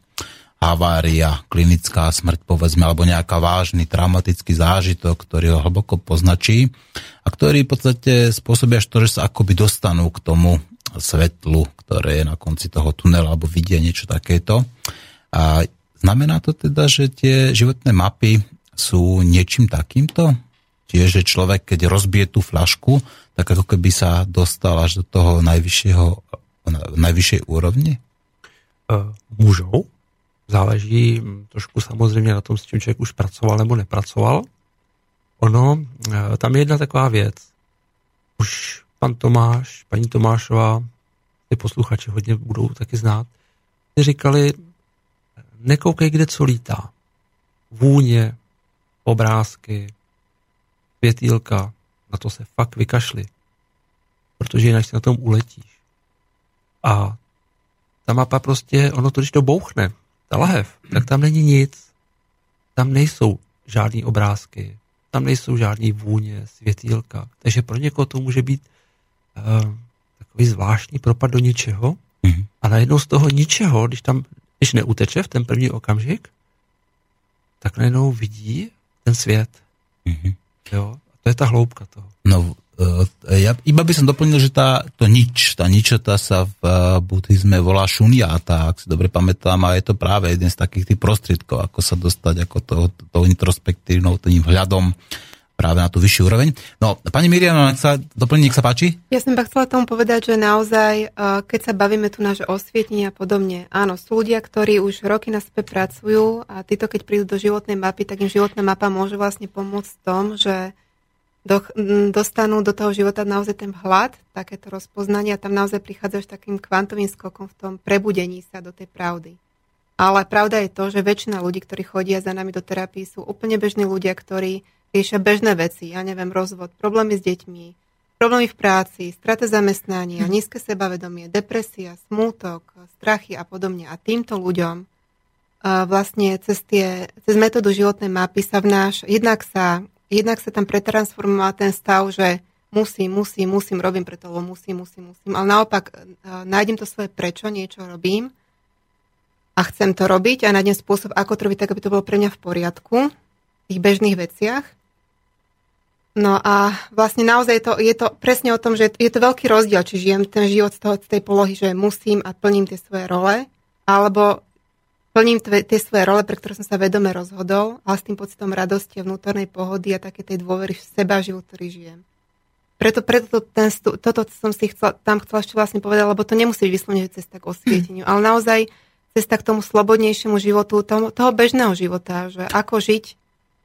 havária, klinická smrť, povedzme, alebo nejaká vážny traumatický zážitok, ktorý ho hlboko poznačí a ktorý v podstate spôsobí až to, že sa akoby dostanú k tomu svetlu, ktoré je na konci toho tunela, alebo vidia niečo takéto. A znamená to teda, že tie životné mapy sú niečím takýmto? Čiže človek, keď rozbije tú flašku, tak ako keby sa dostal až do toho najvyššieho, najvyššej úrovni? Můžou, záleží trošku samozřejmě na tom, s čím člověk už pracoval nebo nepracoval. Ono, eh, tam je jedna taková věc. Už pan Tomáš, paní Tomášová, ty posluchači hodně budou taky znát, ty říkali, nekoukej, kde co lítá. Vůně, obrázky, světýlka, na to se fakt vykašli. Protože jinak si na tom uletíš. A ta mapa prostě, ono to, když to bouchne, ta lahev, tak tam není nic. Tam nejsou žádný obrázky, tam nejsou žádný vůně, světýlka. Takže pro někoho to může být uh, takový zvláštní propad do ničeho mm-hmm. a najednou z toho ničeho, když tam, když neuteče v ten první okamžik, tak najednou vidí ten svět. Mm-hmm. Jo? To je ta hloubka toho. No, Eh, ja iba by som doplnil, že tá, to nič, tá ničota sa v eh, buddhizme volá šuniata, ak si dobre pamätám, a je to práve jeden z takých tých prostriedkov, ako sa dostať ako to, to introspektívnou, tým vhľadom práve na tú vyššiu úroveň. No, pani Miriam, nech sa doplní, nech sa páči. Ja som chcela tomu povedať, že naozaj, eh, keď sa bavíme tu na osvietenie a podobne, áno, sú ľudia, ktorí už roky na sebe pracujú a títo, keď prídu do životnej mapy, tak im životná mapa môže vlastne pomôcť v tom, že do, dostanú do toho života naozaj ten vhľad, takéto rozpoznanie a tam naozaj prichádzaš takým kvantovým skokom v tom prebudení sa do tej pravdy. Ale pravda je to, že väčšina ľudí, ktorí chodia za nami do terapii, sú úplne bežní ľudia, ktorí riešia bežné veci, ja neviem, rozvod, problémy s deťmi, problémy v práci, strata zamestnania, hm. nízke sebavedomie, depresia, smútok, strachy a podobne. A týmto ľuďom uh, vlastne cez, tie, cez metódu životnej mapy sa vnáš, jednak sa jednak sa tam pretransformoval ten stav, že musím, musím, musím, robím preto, lebo musím, musím, musím. Ale naopak e, nájdem to svoje prečo, niečo robím a chcem to robiť a nájdem spôsob, ako to robiť, tak aby to bolo pre mňa v poriadku v tých bežných veciach. No a vlastne naozaj je to, je to presne o tom, že je to veľký rozdiel, či žijem ten život z, toho, z tej polohy, že musím a plním tie svoje role, alebo plním tie svoje role, pre ktoré som sa vedome rozhodol, ale s tým pocitom radosti a vnútornej pohody a také tej dôvery v seba život, ktorý žijem. Preto, preto to, ten, toto som si chcela, tam chcela ešte vlastne povedať, lebo to nemusí byť vyslovene cesta k osvieteniu, ale naozaj cesta k tomu slobodnejšiemu životu, toho, toho bežného života, že ako žiť,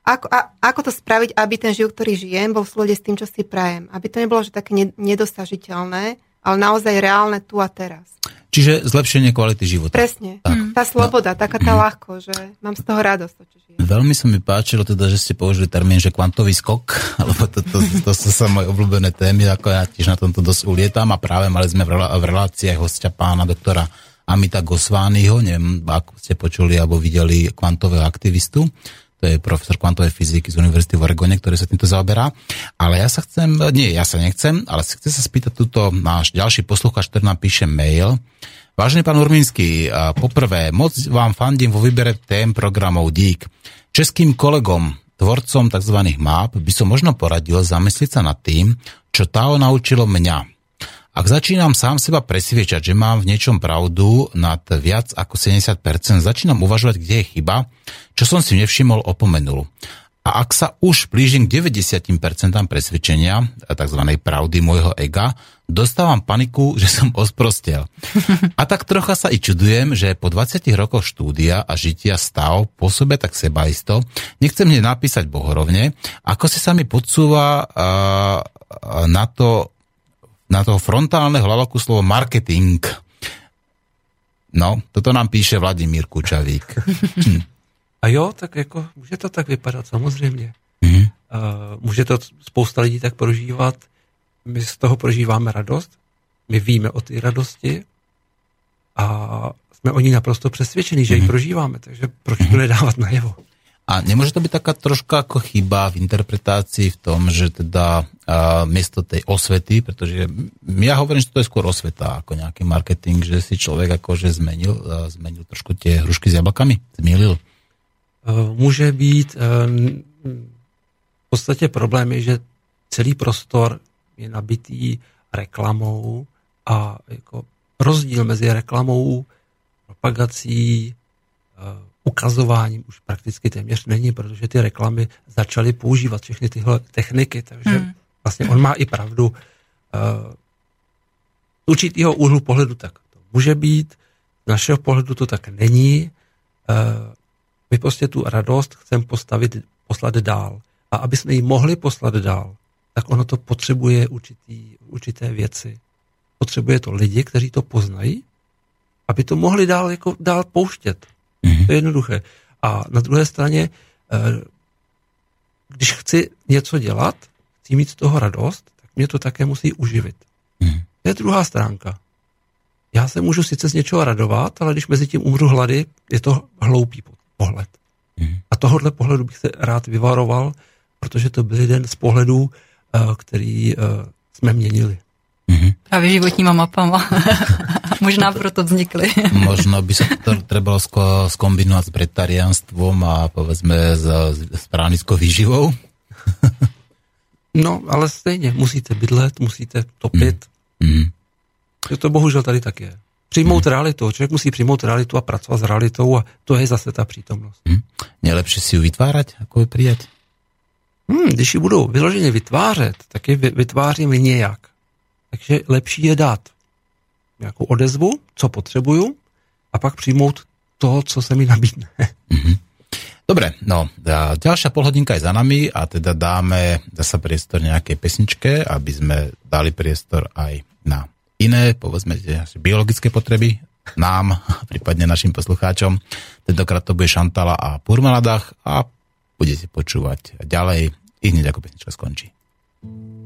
ako, a, ako to spraviť, aby ten život, ktorý žijem, bol v súlade s tým, čo si prajem. Aby to nebolo že také nedosažiteľné, ale naozaj reálne tu a teraz. Čiže zlepšenie kvality života. Presne. Tak. Mm. Tá sloboda, no. taká tá ľahko, že mám z toho radosť. To, čo žijem. Veľmi sa mi páčilo teda, že ste použili termín, že kvantový skok, alebo to, to, to, to sú sa moje obľúbené témy, ako ja tiež na tomto dosť ulietam a práve mali sme v, v reláciách hostia pána doktora Amita Gosványho, neviem, ako ste počuli alebo videli kvantového aktivistu, to je profesor kvantovej fyziky z Univerzity v Oregone, ktorý sa týmto zaoberá. Ale ja sa chcem, nie, ja sa nechcem, ale chcem sa spýtať túto náš ďalší posluchač, ktorý nám píše mail. Vážený pán Urmínsky, poprvé, moc vám fandím vo výbere tém programov Dík. Českým kolegom, tvorcom tzv. map, by som možno poradil zamyslieť sa nad tým, čo Tao naučilo mňa. Ak začínam sám seba presviečať, že mám v niečom pravdu nad viac ako 70%, začínam uvažovať, kde je chyba, čo som si nevšimol, opomenul. A ak sa už blížim k 90% presvedčenia, tzv. pravdy môjho ega, dostávam paniku, že som osprostel. A tak trocha sa i čudujem, že po 20 rokoch štúdia a žitia stav pôsobia tak sebaisto, nechcem hneď napísať bohorovne, ako si sa mi podsúva uh, na to na toho frontálne hlavoku slovo marketing. No, toto nám píše Vladimír Kučavík. Hm. A jo, tak jako může to tak vypadat, samozřejmě. Mm-hmm. Uh, může to spousta lidí tak prožívat. My z toho prožíváme radost, my víme o té radosti a jsme o ní naprosto přesvědčení, že mm-hmm. ji mhm. prožíváme, takže proč mm-hmm. to nedávat najevo? A nemôže to byť taká troška ako chyba v interpretácii v tom, že teda a, miesto tej osvety, pretože ja hovorím, že to je skôr osveta ako nejaký marketing, že si človek akože zmenil, a, zmenil trošku tie hrušky s jablkami, zmielil. Může být, v podstatě problém je, že celý prostor je nabitý reklamou a jako rozdíl mezi reklamou, propagací, ukazováním už prakticky téměř není, protože ty reklamy začaly používat všechny tyhle techniky, takže hmm. vlastně on má i pravdu. Uh, určitýho úhlu pohledu tak to může být, z našeho pohledu to tak není. My prostě tu radost chceme postavit, poslat dál. A aby jsme ji mohli poslat dál, tak ono to potřebuje určitý, určité věci. Potřebuje to lidi, kteří to poznají, aby to mohli dál, jako, dál pouštět. Mm-hmm. To je jednoduché. A na druhé straně, eh, když chci něco dělat, chci mít z toho radost, tak mě to také musí uživit. Mm-hmm. To je druhá stránka. Já se můžu sice z něčeho radovat, ale když mezi tím umřu hlady, je to hloupý pohled. Mm-hmm. A tohohle pohledu bych se rád vyvaroval, protože to byl jeden z pohledů, eh, který eh, jsme měnili. Mm-hmm. Právě životníma mapama. Možná proto vznikly. Možno by sa to trebalo skombinovať s bretarianstvom a povedzme s, s právnickou výživou. no, ale stejně, musíte bydlet, musíte topit. Mm. Že to bohužel tady tak je. Přijmout mm. realitu. Člověk musí přijmout realitu a pracovat s realitou a to je zase ta přítomnost. Mm. Nejlepší si ji vytvářet, jako ji přijat? Hmm, když ji budu vyloženě vytvářet, tak ji vytvářím nějak. Takže lepší je dát nějakou odezvu, co potřebuju, a pak přijmout to, co se mi nabídne. Mm-hmm. Dobre, no, ďalšia polhodinka je za nami a teda dáme zase priestor nejakej pesničke, aby sme dali priestor aj na iné, povedzme, biologické potreby nám, prípadne našim poslucháčom. Tentokrát to bude Šantala a Purmaladach a budete počúvať ďalej i hneď ako pesnička skončí. thank you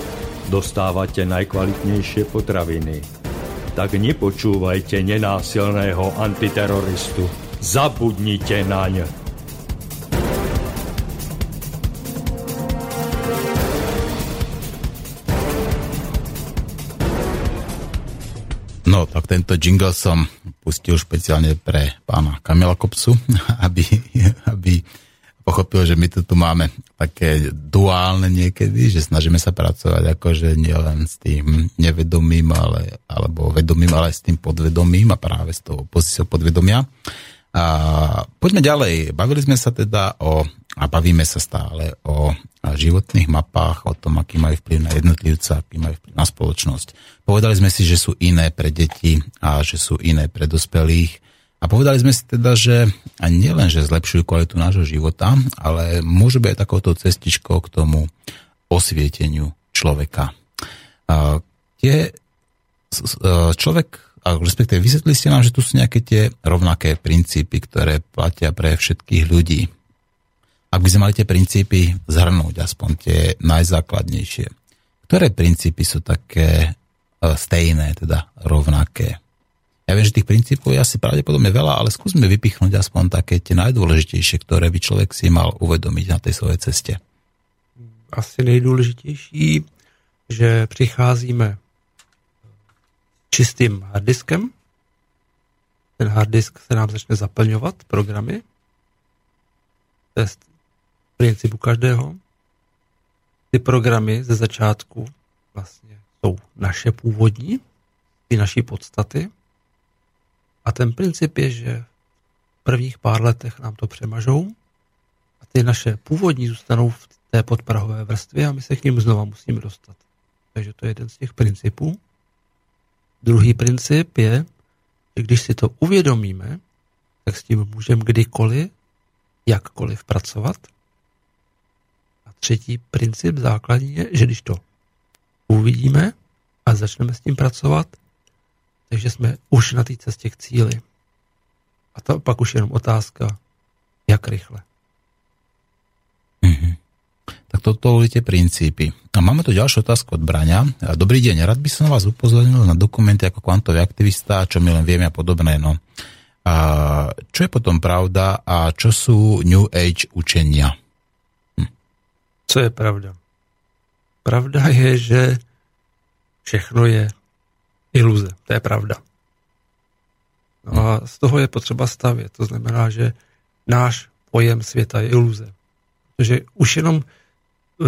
dostávate najkvalitnejšie potraviny. Tak nepočúvajte nenásilného antiteroristu. Zabudnite naň. No, tak tento jingle som pustil špeciálne pre pána Kamila Kopsu, aby, aby pochopil, že my to tu máme také duálne niekedy, že snažíme sa pracovať akože nielen s tým nevedomým, ale, alebo vedomým, ale aj s tým podvedomým a práve s tou pozíciou podvedomia. A poďme ďalej. Bavili sme sa teda o, a bavíme sa stále o životných mapách, o tom, aký majú vplyv na jednotlivca, aký majú vplyv na spoločnosť. Povedali sme si, že sú iné pre deti a že sú iné pre dospelých. A povedali sme si teda, že nielen, že zlepšujú kvalitu nášho života, ale môže byť aj takouto cestičkou k tomu osvieteniu človeka. A tie, človek a respektíve vysvetlili ste nám, že tu sú nejaké tie rovnaké princípy, ktoré platia pre všetkých ľudí. Ak by sme mali tie princípy zhrnúť, aspoň tie najzákladnejšie, ktoré princípy sú také e, stejné, teda rovnaké? Viem, že tých princípov je asi pravdepodobne veľa, ale skúsme vypichnúť aspoň také tie najdôležitejšie, ktoré by človek si mal uvedomiť na tej svojej ceste. Asi nejdůležitější, že přicházíme čistým harddiskem. Ten harddisk se nám začne zaplňovat programy. To je principu každého. Ty programy ze začátku vlastně jsou naše původní, ty naší podstaty. A ten princip je, že v prvních pár letech nám to přemažou a ty naše původní zůstanou v té podprahové vrstvě a my se k ním znova musíme dostat. Takže to je jeden z těch principů. Druhý princip je, že když si to uvědomíme, tak s tím můžeme kdykoliv, jakkoliv pracovat. A třetí princip základní je, že když to uvidíme a začneme s tím pracovat, takže jsme už na té cestě k cíli. A to pak už jenom otázka, jak rychle. Mm-hmm. Tak toto boli tie princípy. A máme tu ďalšiu otázku od Braňa. Dobrý deň, rád by som vás upozornil na dokumenty ako kvantový aktivista, čo my len vieme a podobné. No. A čo je potom pravda a čo sú New Age učenia? Hm. Co je pravda? Pravda je, že všechno je iluze. To je pravda. No a z toho je potřeba stavět. To znamená, že náš pojem světa je iluze. Protože už jenom,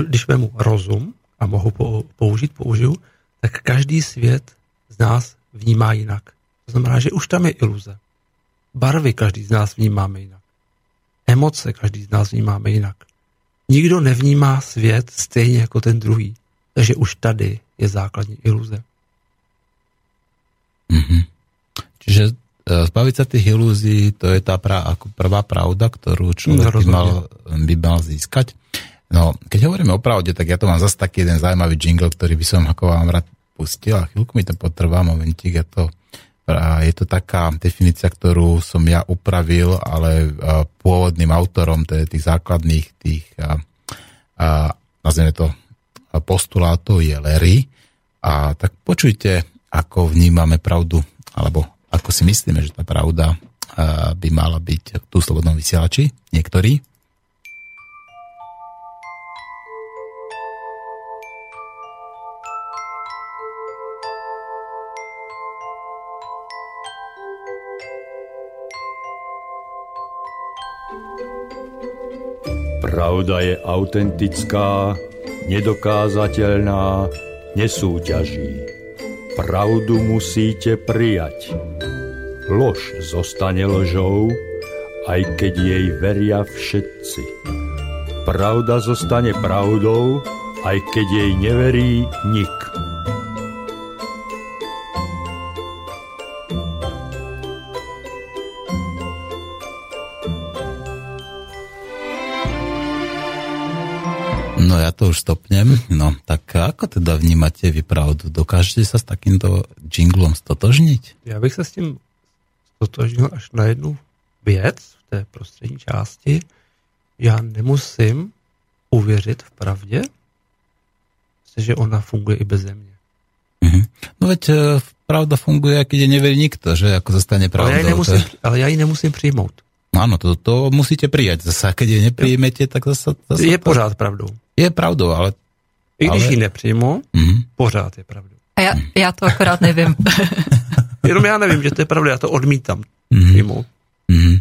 když vemu rozum a mohu použít, použiju, tak každý svět z nás vnímá jinak. To znamená, že už tam je iluze. Barvy každý z nás vnímáme jinak. Emoce každý z nás vnímáme jinak. Nikdo nevnímá svět stejně jako ten druhý. Takže už tady je základní iluze. Mm-hmm. Čiže e, zbaviť sa tých ilúzií, to je tá pra, ako prvá pravda, ktorú človek by mal, by mal získať. No, keď hovoríme o pravde, tak ja to mám zase taký jeden zaujímavý jingle, ktorý by som ako vám rád pustil a chvíľku mi to potrvá, momentík, ja to, je to taká definícia, ktorú som ja upravil, ale a, pôvodným autorom teda tých základných tých a, a, nazveme to postulátov je Larry a tak počujte, ako vnímame pravdu, alebo ako si myslíme, že tá pravda by mala byť tu v slobodnom vysielači, niektorí. Pravda je autentická, nedokázateľná, nesúťaží. Pravdu musíte prijať. Lož zostane ložou, aj keď jej veria všetci. Pravda zostane pravdou, aj keď jej neverí nik. No ja to už stopnem. No tak ako teda vnímate vy pravdu? Dokážete sa s takýmto jinglom stotožniť? Já bych se s tím stotožnil až na jednu věc v té prostřední části. Já nemusím uvěřit v pravdě, že ona funguje i beze mě. Mhm. No veď e, pravda funguje, keď je neverí nikto, že ako zostane Ale já, ji pravdou. nemusím, To je- ale já ji nemusím přijmout. Áno, to, to musíte prijať. Zase, keď je neprijmete, tak zase, zase Je to pořád pravdou. je pravdou, ale... I když Ale- ji nepřijmu, Mhm. pořád je pravdou. A já, já to akorát nevím. Jenom já nevím, že to je pravda, já to odmítám Mhm. přijmout. Mhm.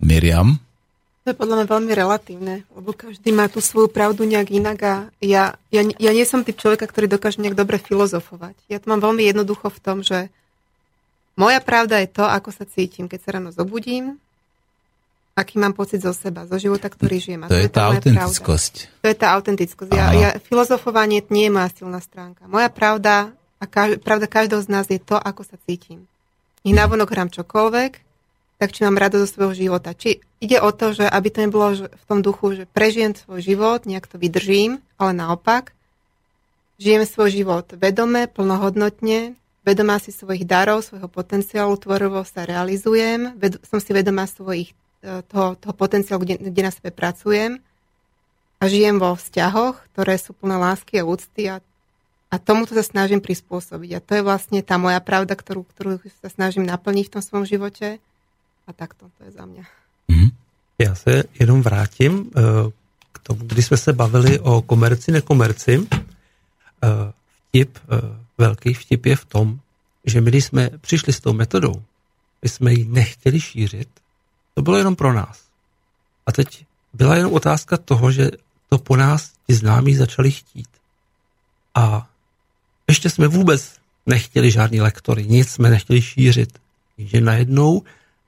Miriam? To je podľa mňa veľmi relatívne, lebo každý má tú svoju pravdu nejak inak a ja, ja, ja nie som typ človeka, ktorý dokáže nejak dobre filozofovať. Ja to mám veľmi jednoducho v tom, že moja pravda je to, ako sa cítim, keď sa ráno zobudím, aký mám pocit zo seba, zo života, ktorý žijem. A To je tá autentickosť. Pravda. To je tá autentickosť. Ja, ja, filozofovanie nie je moja silná stránka. Moja pravda a kaž, pravda každého z nás je to, ako sa cítim. Nech navonok hrám čokoľvek, tak či mám rado zo svojho života. Či ide o to, že aby to nebolo v tom duchu, že prežijem svoj život, nejak to vydržím, ale naopak, žijem svoj život vedome, plnohodnotne, vedomá si svojich darov, svojho potenciálu, tvorovo sa realizujem, ved, som si vedomá svojich, toho, toho potenciálu, kde, kde na sebe pracujem a žijem vo vzťahoch, ktoré sú plné lásky a úcty a, a tomuto sa snažím prispôsobiť. A to je vlastne tá moja pravda, ktorú, ktorú sa snažím naplniť v tom svojom živote. A takto, to je za mňa. Mhm. Já se jenom vrátím eh, k tomu, když jsme se bavili o komerci, nekomerci. Eh, Vtip, eh, velký vtip je v tom, že my, když jsme přišli s tou metodou, my jsme ji nechtěli šířit, to bylo jenom pro nás. A teď byla jenom otázka toho, že to po nás ti známí začali chtít. A ještě jsme vůbec nechtěli žádný lektory, nic jsme nechtěli šířit. Že najednou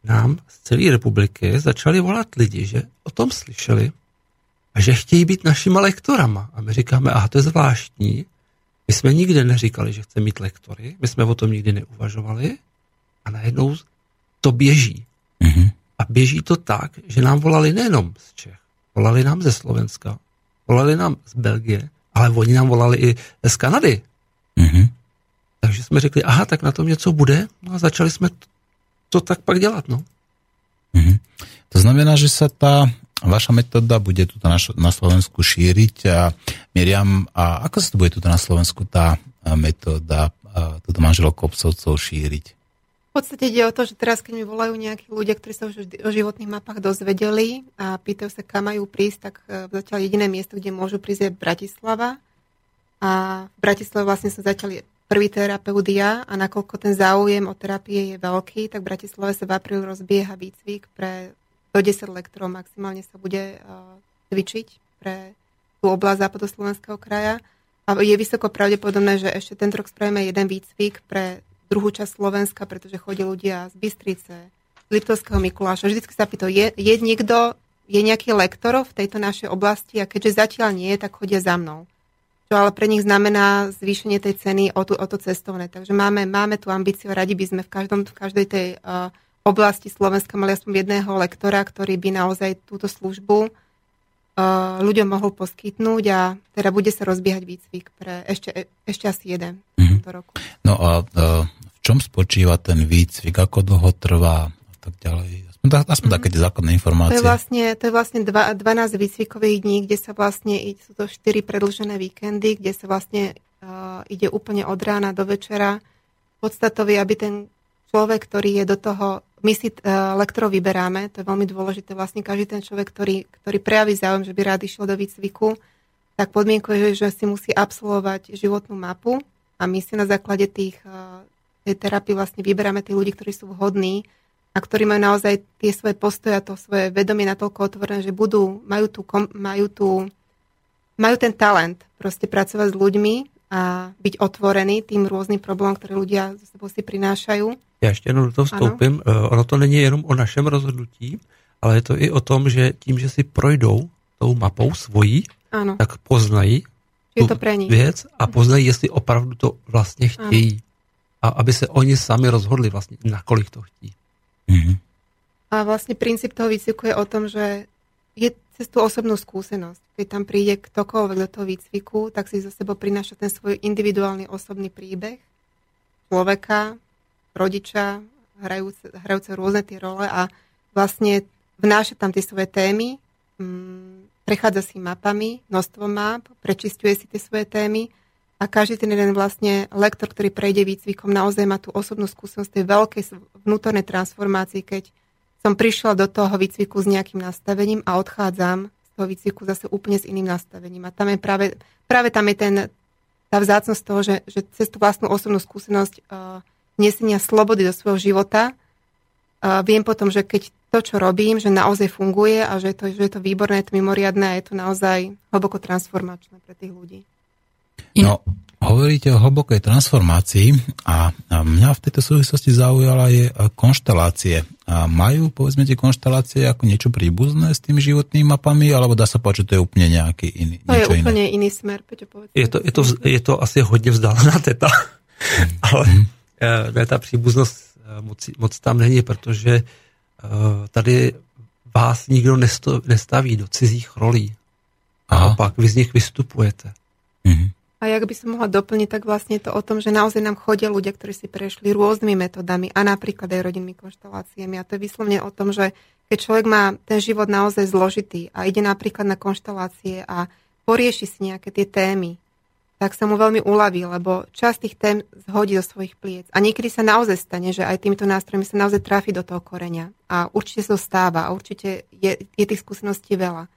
nám z celé republiky začali volat lidi, že o tom slyšeli a že chtějí být našima lektorama. A my říkáme, aha, to je zvláštní. My jsme nikdy neříkali, že chceme mít lektory, my jsme o tom nikdy neuvažovali a najednou to běží. Mhm. A běží to tak, že nám volali nejenom z Čech, volali nám ze Slovenska, volali nám z Belgie, ale oni nám volali i z Kanady. Mhm. Takže jsme řekli, aha, tak na tom něco bude. No a začali jsme to, tak pak dělat, no. Mhm. To znamená, že sa tá vaša metóda bude tu na, na Slovensku šíriť a Miriam, a ako sa to bude tu na Slovensku tá a, metóda a, toto manželov kopcovcov šíriť? V podstate ide o to, že teraz, keď mi volajú nejakí ľudia, ktorí sa už o životných mapách dozvedeli a pýtajú sa, kam majú prísť, tak e, zatiaľ jediné miesto, kde môžu prísť, je Bratislava. A v Bratislave vlastne som začali prvý terapeut ja a nakoľko ten záujem o terapie je veľký, tak v Bratislave sa v apríli rozbieha výcvik pre do 10 lektorov maximálne sa bude uh, cvičiť pre tú oblasť západoslovenského kraja. A je vysoko pravdepodobné, že ešte tento rok spravíme jeden výcvik pre druhú časť Slovenska, pretože chodí ľudia z Bystrice, Liptovského Mikuláša. Vždycky sa pýtajú, je, je niekto, je nejaký lektor v tejto našej oblasti a keďže zatiaľ nie tak chodia za mnou. Čo ale pre nich znamená zvýšenie tej ceny o, tu, o to cestovné. Takže máme, máme tú ambíciu, radi by sme v, každom, v každej tej uh, oblasti Slovenska mali aspoň jedného lektora, ktorý by naozaj túto službu ľuďom mohol poskytnúť a teda bude sa rozbiehať výcvik pre ešte, ešte asi jeden tomto roku. No a e, v čom spočíva ten výcvik, ako dlho trvá a tak ďalej? Aspoň, aspoň také tie základné To informácie. je vlastne, to je vlastne dva, 12 výcvikových dní, kde sa vlastne, sú to 4 predlžené víkendy, kde sa vlastne uh, ide úplne od rána do večera. Podstatou je, aby ten človek, ktorý je do toho, my si uh, lektorov vyberáme, to je veľmi dôležité, vlastne každý ten človek, ktorý, ktorý prejaví záujem, že by rád išiel do výcviku, tak podmienkou je, že si musí absolvovať životnú mapu a my si na základe tých, uh, tej terapie vlastne vyberáme tých ľudí, ktorí sú vhodní a ktorí majú naozaj tie svoje postoje a to svoje vedomie natoľko otvorené, že budú, majú tu, majú tu, majú ten talent proste pracovať s ľuďmi a byť otvorený tým rôznym problémom, ktoré ľudia zo sebou si prinášajú. Já ještě jenom do toho vstoupím. Ano. Ono to není jenom o našem rozhodnutí, ale je to i o tom, že tím, že si projdou tou mapou svojí, Áno, tak poznají je to pre nich. věc a poznají, jestli opravdu to vlastně chtějí. A aby se oni sami rozhodli vlastně, nakolik to chtějí. Mhm. A vlastne princíp toho výcviku je o tom, že je cez tú osobnú skúsenosť. Keď tam príde ktokoľvek do toho výcviku, tak si za sebou prináša ten svoj individuálny osobný príbeh človeka, rodiča, hrajúce, hrajúce rôzne tie role a vlastne vnáša tam tie svoje témy, mm, prechádza si mapami, množstvo map, prečistuje si tie svoje témy a každý ten jeden vlastne lektor, ktorý prejde výcvikom, naozaj má tú osobnú skúsenosť tej veľkej vnútornej transformácii, keď som prišla do toho výcviku s nejakým nastavením a odchádzam z toho výcviku zase úplne s iným nastavením. A tam je práve, práve tam je ten, tá vzácnosť toho, že, že cez tú vlastnú osobnú skúsenosť uh, nesenia slobody do svojho života uh, viem potom, že keď to, čo robím, že naozaj funguje a že je to, že je to výborné, je to mimoriadné a je to naozaj hlboko transformačné pre tých ľudí. No, hovoríte o hlbokej transformácii a mňa v tejto súvislosti zaujala je e, konštelácie. A majú, povedzme, tie konštelácie ako niečo príbuzné s tými životnými mapami, alebo dá sa povedať, že to je úplne nejaký iný, To je niečo úplne iné? iný smer, Peťo, povedz. Je to, je to, je to asi hodně vzdálená teta, ale eh, ne, ta příbuznost eh, moc, moc tam není, protože tady vás nikdo nesto, nestaví do cizích rolí. Aha. Naopak, vy z nich vystupujete. Mhm. A jak by som mohla doplniť, tak vlastne je to o tom, že naozaj nám chodia ľudia, ktorí si prešli rôznymi metodami a napríklad aj rodinnými konšteláciami. A to je vyslovne o tom, že keď človek má ten život naozaj zložitý a ide napríklad na konštelácie a porieši si nejaké tie témy, tak sa mu veľmi uľaví, lebo časť tých tém zhodí do svojich pliec. A niekedy sa naozaj stane, že aj týmito nástrojmi sa naozaj trafi do toho koreňa. A určite sa to stáva a určite je, je tých skúseností veľa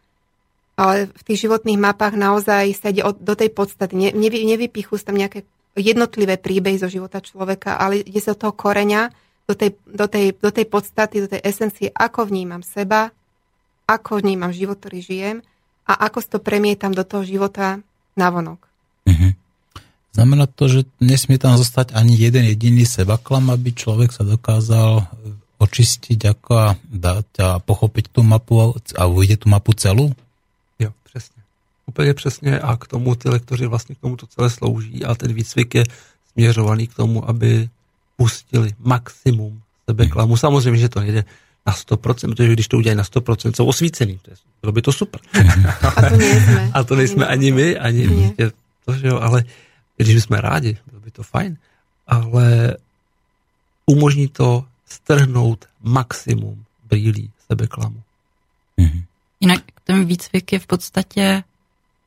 ale v tých životných mapách naozaj sa ide od, do tej podstaty. Ne, nevy, nevypichú sa tam nejaké jednotlivé príbehy zo života človeka, ale ide sa do toho koreňa, do tej, do, tej, do tej podstaty, do tej esencie, ako vnímam seba, ako vnímam život, ktorý žijem a ako si to premietam do toho života navonok. Mhm. Znamená to, že nesmie tam zostať ani jeden jediný sebaklam, aby človek sa dokázal e, očistiť ako a dať a pochopiť tú mapu a ujde tú mapu celú? Jo, přesně. Úplně přesně a k tomu ty lektoři vlastně k tomu to celé slouží a ten výcvik je směřovaný k tomu, aby pustili maximum sebeklamu. Samozřejmě, že to nejde na 100%, protože když to udělají na 100%, jsou osvícený. To je, bylo by to super. A to nie sme. A to nejsme ani my, ani Nie. To, že jo, ale když bychom rádi, bylo by to fajn, ale umožní to strhnout maximum brýlí sebeklamu. Mhm. Jinak ten výcvik je v podstatě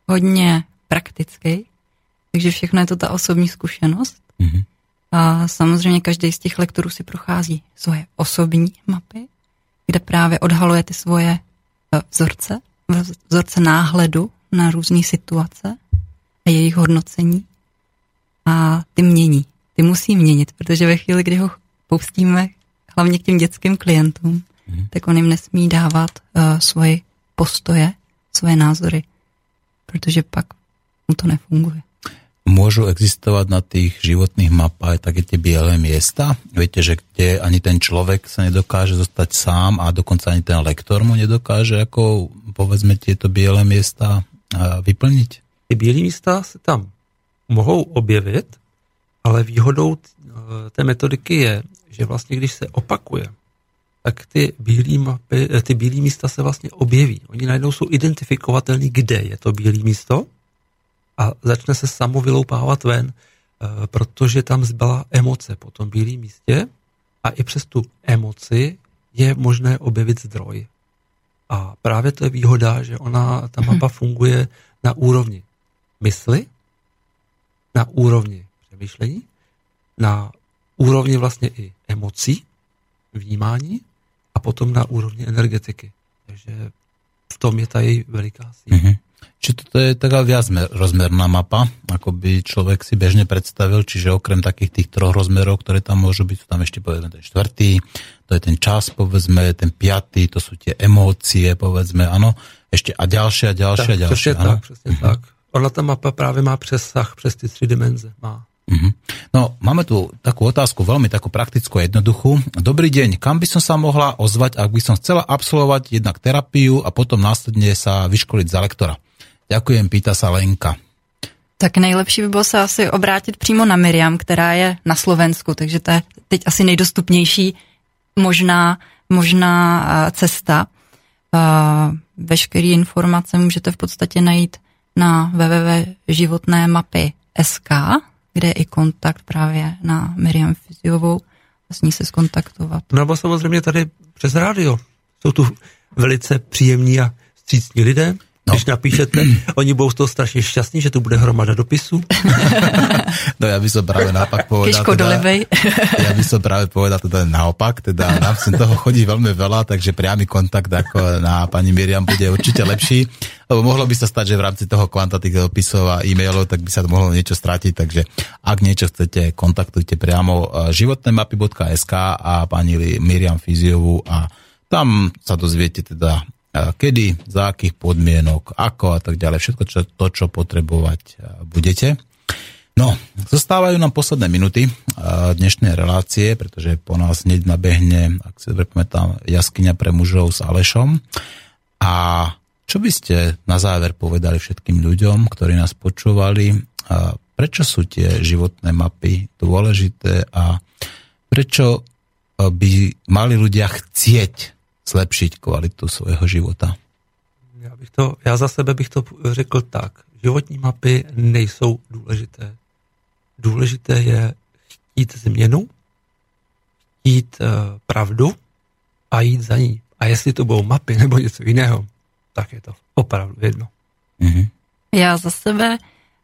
hodně praktický, takže všechno je to ta osobní zkušenost. Mhm. A samozřejmě každý z těch lektorů si prochází svoje osobní mapy, kde právě odhaluje ty svoje eh, vzorce, vzorce náhledu na různé situace a jejich hodnocení. A ty mění. Ty musí měnit, protože ve chvíli, kdy ho pustíme hlavně k těm dětským klientům, tak on jim nesmí dávat uh, svoje postoje, svoje názory, protože pak mu to nefunguje. Môžu existovať na tých životných mapách také tie biele miesta? Viete, že kde ani ten človek sa nedokáže zostať sám a dokonca ani ten lektor mu nedokáže ako povedzme tieto biele miesta a, vyplniť? Ty bílé místa se tam mohou objevit, ale výhodou eh, té metodiky je, že vlastně když se opakuje, tak ty bílé mapy, eh, ty bílé místa se vlastně objeví. Oni najednou jsou identifikovatelní, kde je to bílé místo a začne se samo vyloupávat ven, eh, protože tam zbyla emoce po tom bílém místě a i přes tu emoci je možné objevit zdroj. A právě to je výhoda, že ona, ta mapa funguje na úrovni mysli, na úrovni přemýšlení, na úrovni vlastně i emocí, vnímání a potom na úrovni energetiky. Takže v tom je ta její veliká síla. Mhm. Či toto je taká viac mer- rozmerná mapa, ako by človek si bežne predstavil, čiže okrem takých tých troch rozmerov, ktoré tam môžu byť, sú tam ešte povedzme ten štvrtý, to je ten čas, povedzme, ten piatý, to sú tie emócie, povedzme, ano, ešte a ďalšie a ďalšie a Tak, ďalšie. přesně ano? tak, přesně tak. Ona ta mapa právě má přesah přes ty tři dimenze. Má. Mhm. No, máme tu takú otázku, veľmi takú praktickú a jednoduchú. Dobrý deň, kam by som sa mohla ozvať, ak by som chcela absolvovať jednak terapiu a potom následne sa vyškoliť za lektora? Ďakujem, pýta sa Lenka. Tak nejlepší by bylo se asi obrátit přímo na Miriam, která je na Slovensku, takže to je teď asi nejdostupnější možná, možná eh, cesta. Eh, Veškeré informace můžete v podstatě najít na www.životné mapy SK, kde je i kontakt právě na Miriam Fyziovou a s ní se skontaktovat. No nebo samozřejmě tady přes rádio. Jsou tu velice příjemní a střícní lidé. No. Když napíšete, oni budou z toho strašně šťastní, že tu bude hromada dopisů. No ja by som práve naopak povedal, Kiško teda, dolivej. ja by som práve povedal teda naopak, teda nám sem toho chodí veľmi veľa, takže priamy kontakt ako na pani Miriam bude určite lepší, lebo mohlo by sa stať, že v rámci toho kvanta tých dopisov a e-mailov, tak by sa to mohlo niečo stratiť, takže ak niečo chcete, kontaktujte priamo eh, životnemapy.sk a pani Li- Miriam Fyziovu a tam sa dozviete teda kedy, za akých podmienok, ako a tak ďalej, všetko čo, to, čo potrebovať budete. No, zostávajú nám posledné minuty dnešnej relácie, pretože po nás hneď nabehne, ak si dobre pamätám, jaskyňa pre mužov s Alešom. A čo by ste na záver povedali všetkým ľuďom, ktorí nás počúvali, prečo sú tie životné mapy dôležité a prečo by mali ľudia chcieť zlepšiť kvalitu svojho života? Já, bych to, já za sebe bych to řekl tak. Životní mapy nejsou důležité. Důležité je chtít změnu, chtít uh, pravdu a jít za ní. A jestli to budou mapy nebo něco jiného, tak je to opravdu jedno. Mhm. Já za sebe,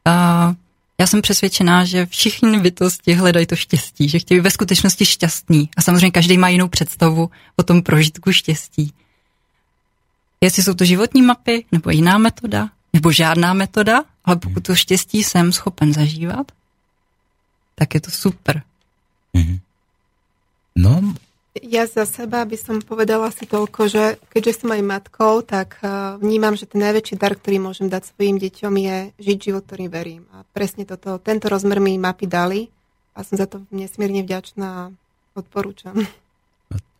uh, já jsem přesvědčená, že všichni bytosti hledají to štěstí, že chtějí ve skutečnosti šťastní. A samozřejmě každý má jinou představu o tom prožitku štěstí. Jestli jsou to životní mapy, nebo jiná metoda, nebo žádná metoda, ale pokud to štěstí jsem schopen zažívat, tak je to super. Mhm. No, Ja za seba by som povedala si toľko, že keďže som aj matkou, tak eh, vnímam, že ten najväčší dar, ktorý môžem dať svojim deťom je žiť život, ktorým verím. A presne toto, tento rozmer mi mapy dali a som za to nesmierne vďačná a odporúčam.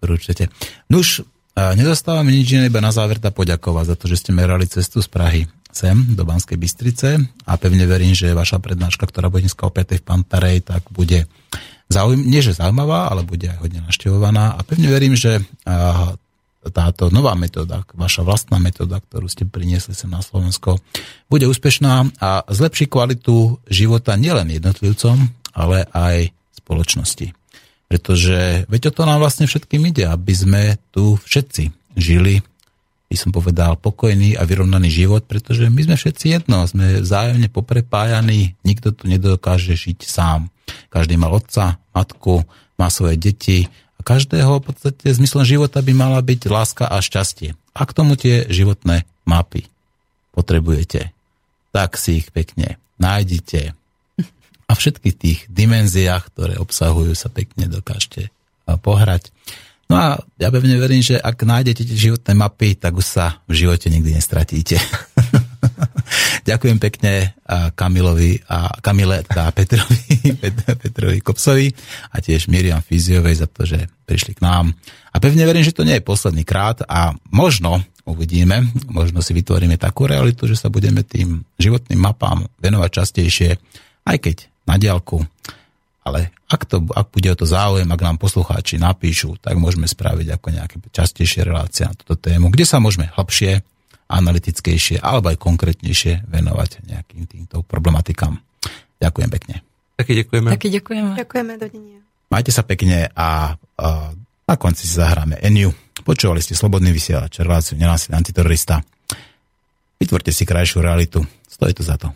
Určite. No už a nezostávame nič iné, iba na záver tá poďakovať za to, že ste merali cestu z Prahy sem do Banskej Bystrice a pevne verím, že vaša prednáška, ktorá bude dneska o 5. v Pantarej, tak bude zaujím, nie že zaujímavá, ale bude aj hodne naštevovaná a pevne verím, že táto nová metóda, vaša vlastná metóda, ktorú ste priniesli sem na Slovensko, bude úspešná a zlepší kvalitu života nielen jednotlivcom, ale aj spoločnosti. Pretože veď o to nám vlastne všetkým ide, aby sme tu všetci žili, by som povedal, pokojný a vyrovnaný život, pretože my sme všetci jedno, sme vzájomne poprepájaní, nikto tu nedokáže žiť sám. Každý má otca, matku, má svoje deti a každého v podstate zmyslom života by mala byť láska a šťastie. A k tomu tie životné mapy potrebujete. Tak si ich pekne nájdite a všetkých tých dimenziách, ktoré obsahujú, sa pekne dokážete pohrať. No a ja pevne verím, že ak nájdete tie životné mapy, tak už sa v živote nikdy nestratíte. Ďakujem pekne a Kamilovi a Kamile teda Petrovi, Pet- Petrovi Kopsovi a tiež Miriam Fyziovej za to, že prišli k nám. A pevne verím, že to nie je posledný krát a možno uvidíme, možno si vytvoríme takú realitu, že sa budeme tým životným mapám venovať častejšie, aj keď na diálku. Ale ak, to, ak bude o to záujem, ak nám poslucháči napíšu, tak môžeme spraviť ako nejaké častejšie relácie na túto tému, kde sa môžeme hlbšie, analytickejšie alebo aj konkrétnejšie venovať nejakým týmto problematikám. Ďakujem pekne. Taky děkujeme. Taky děkujeme. Ďakujeme, dovidenia. Majte sa pekne a, a na konci si zahráme Eniu. Počúvali ste Slobodný vysielač, reláciu nenásilný antiterorista. Vytvorte si krajšiu realitu. Stojí to za to.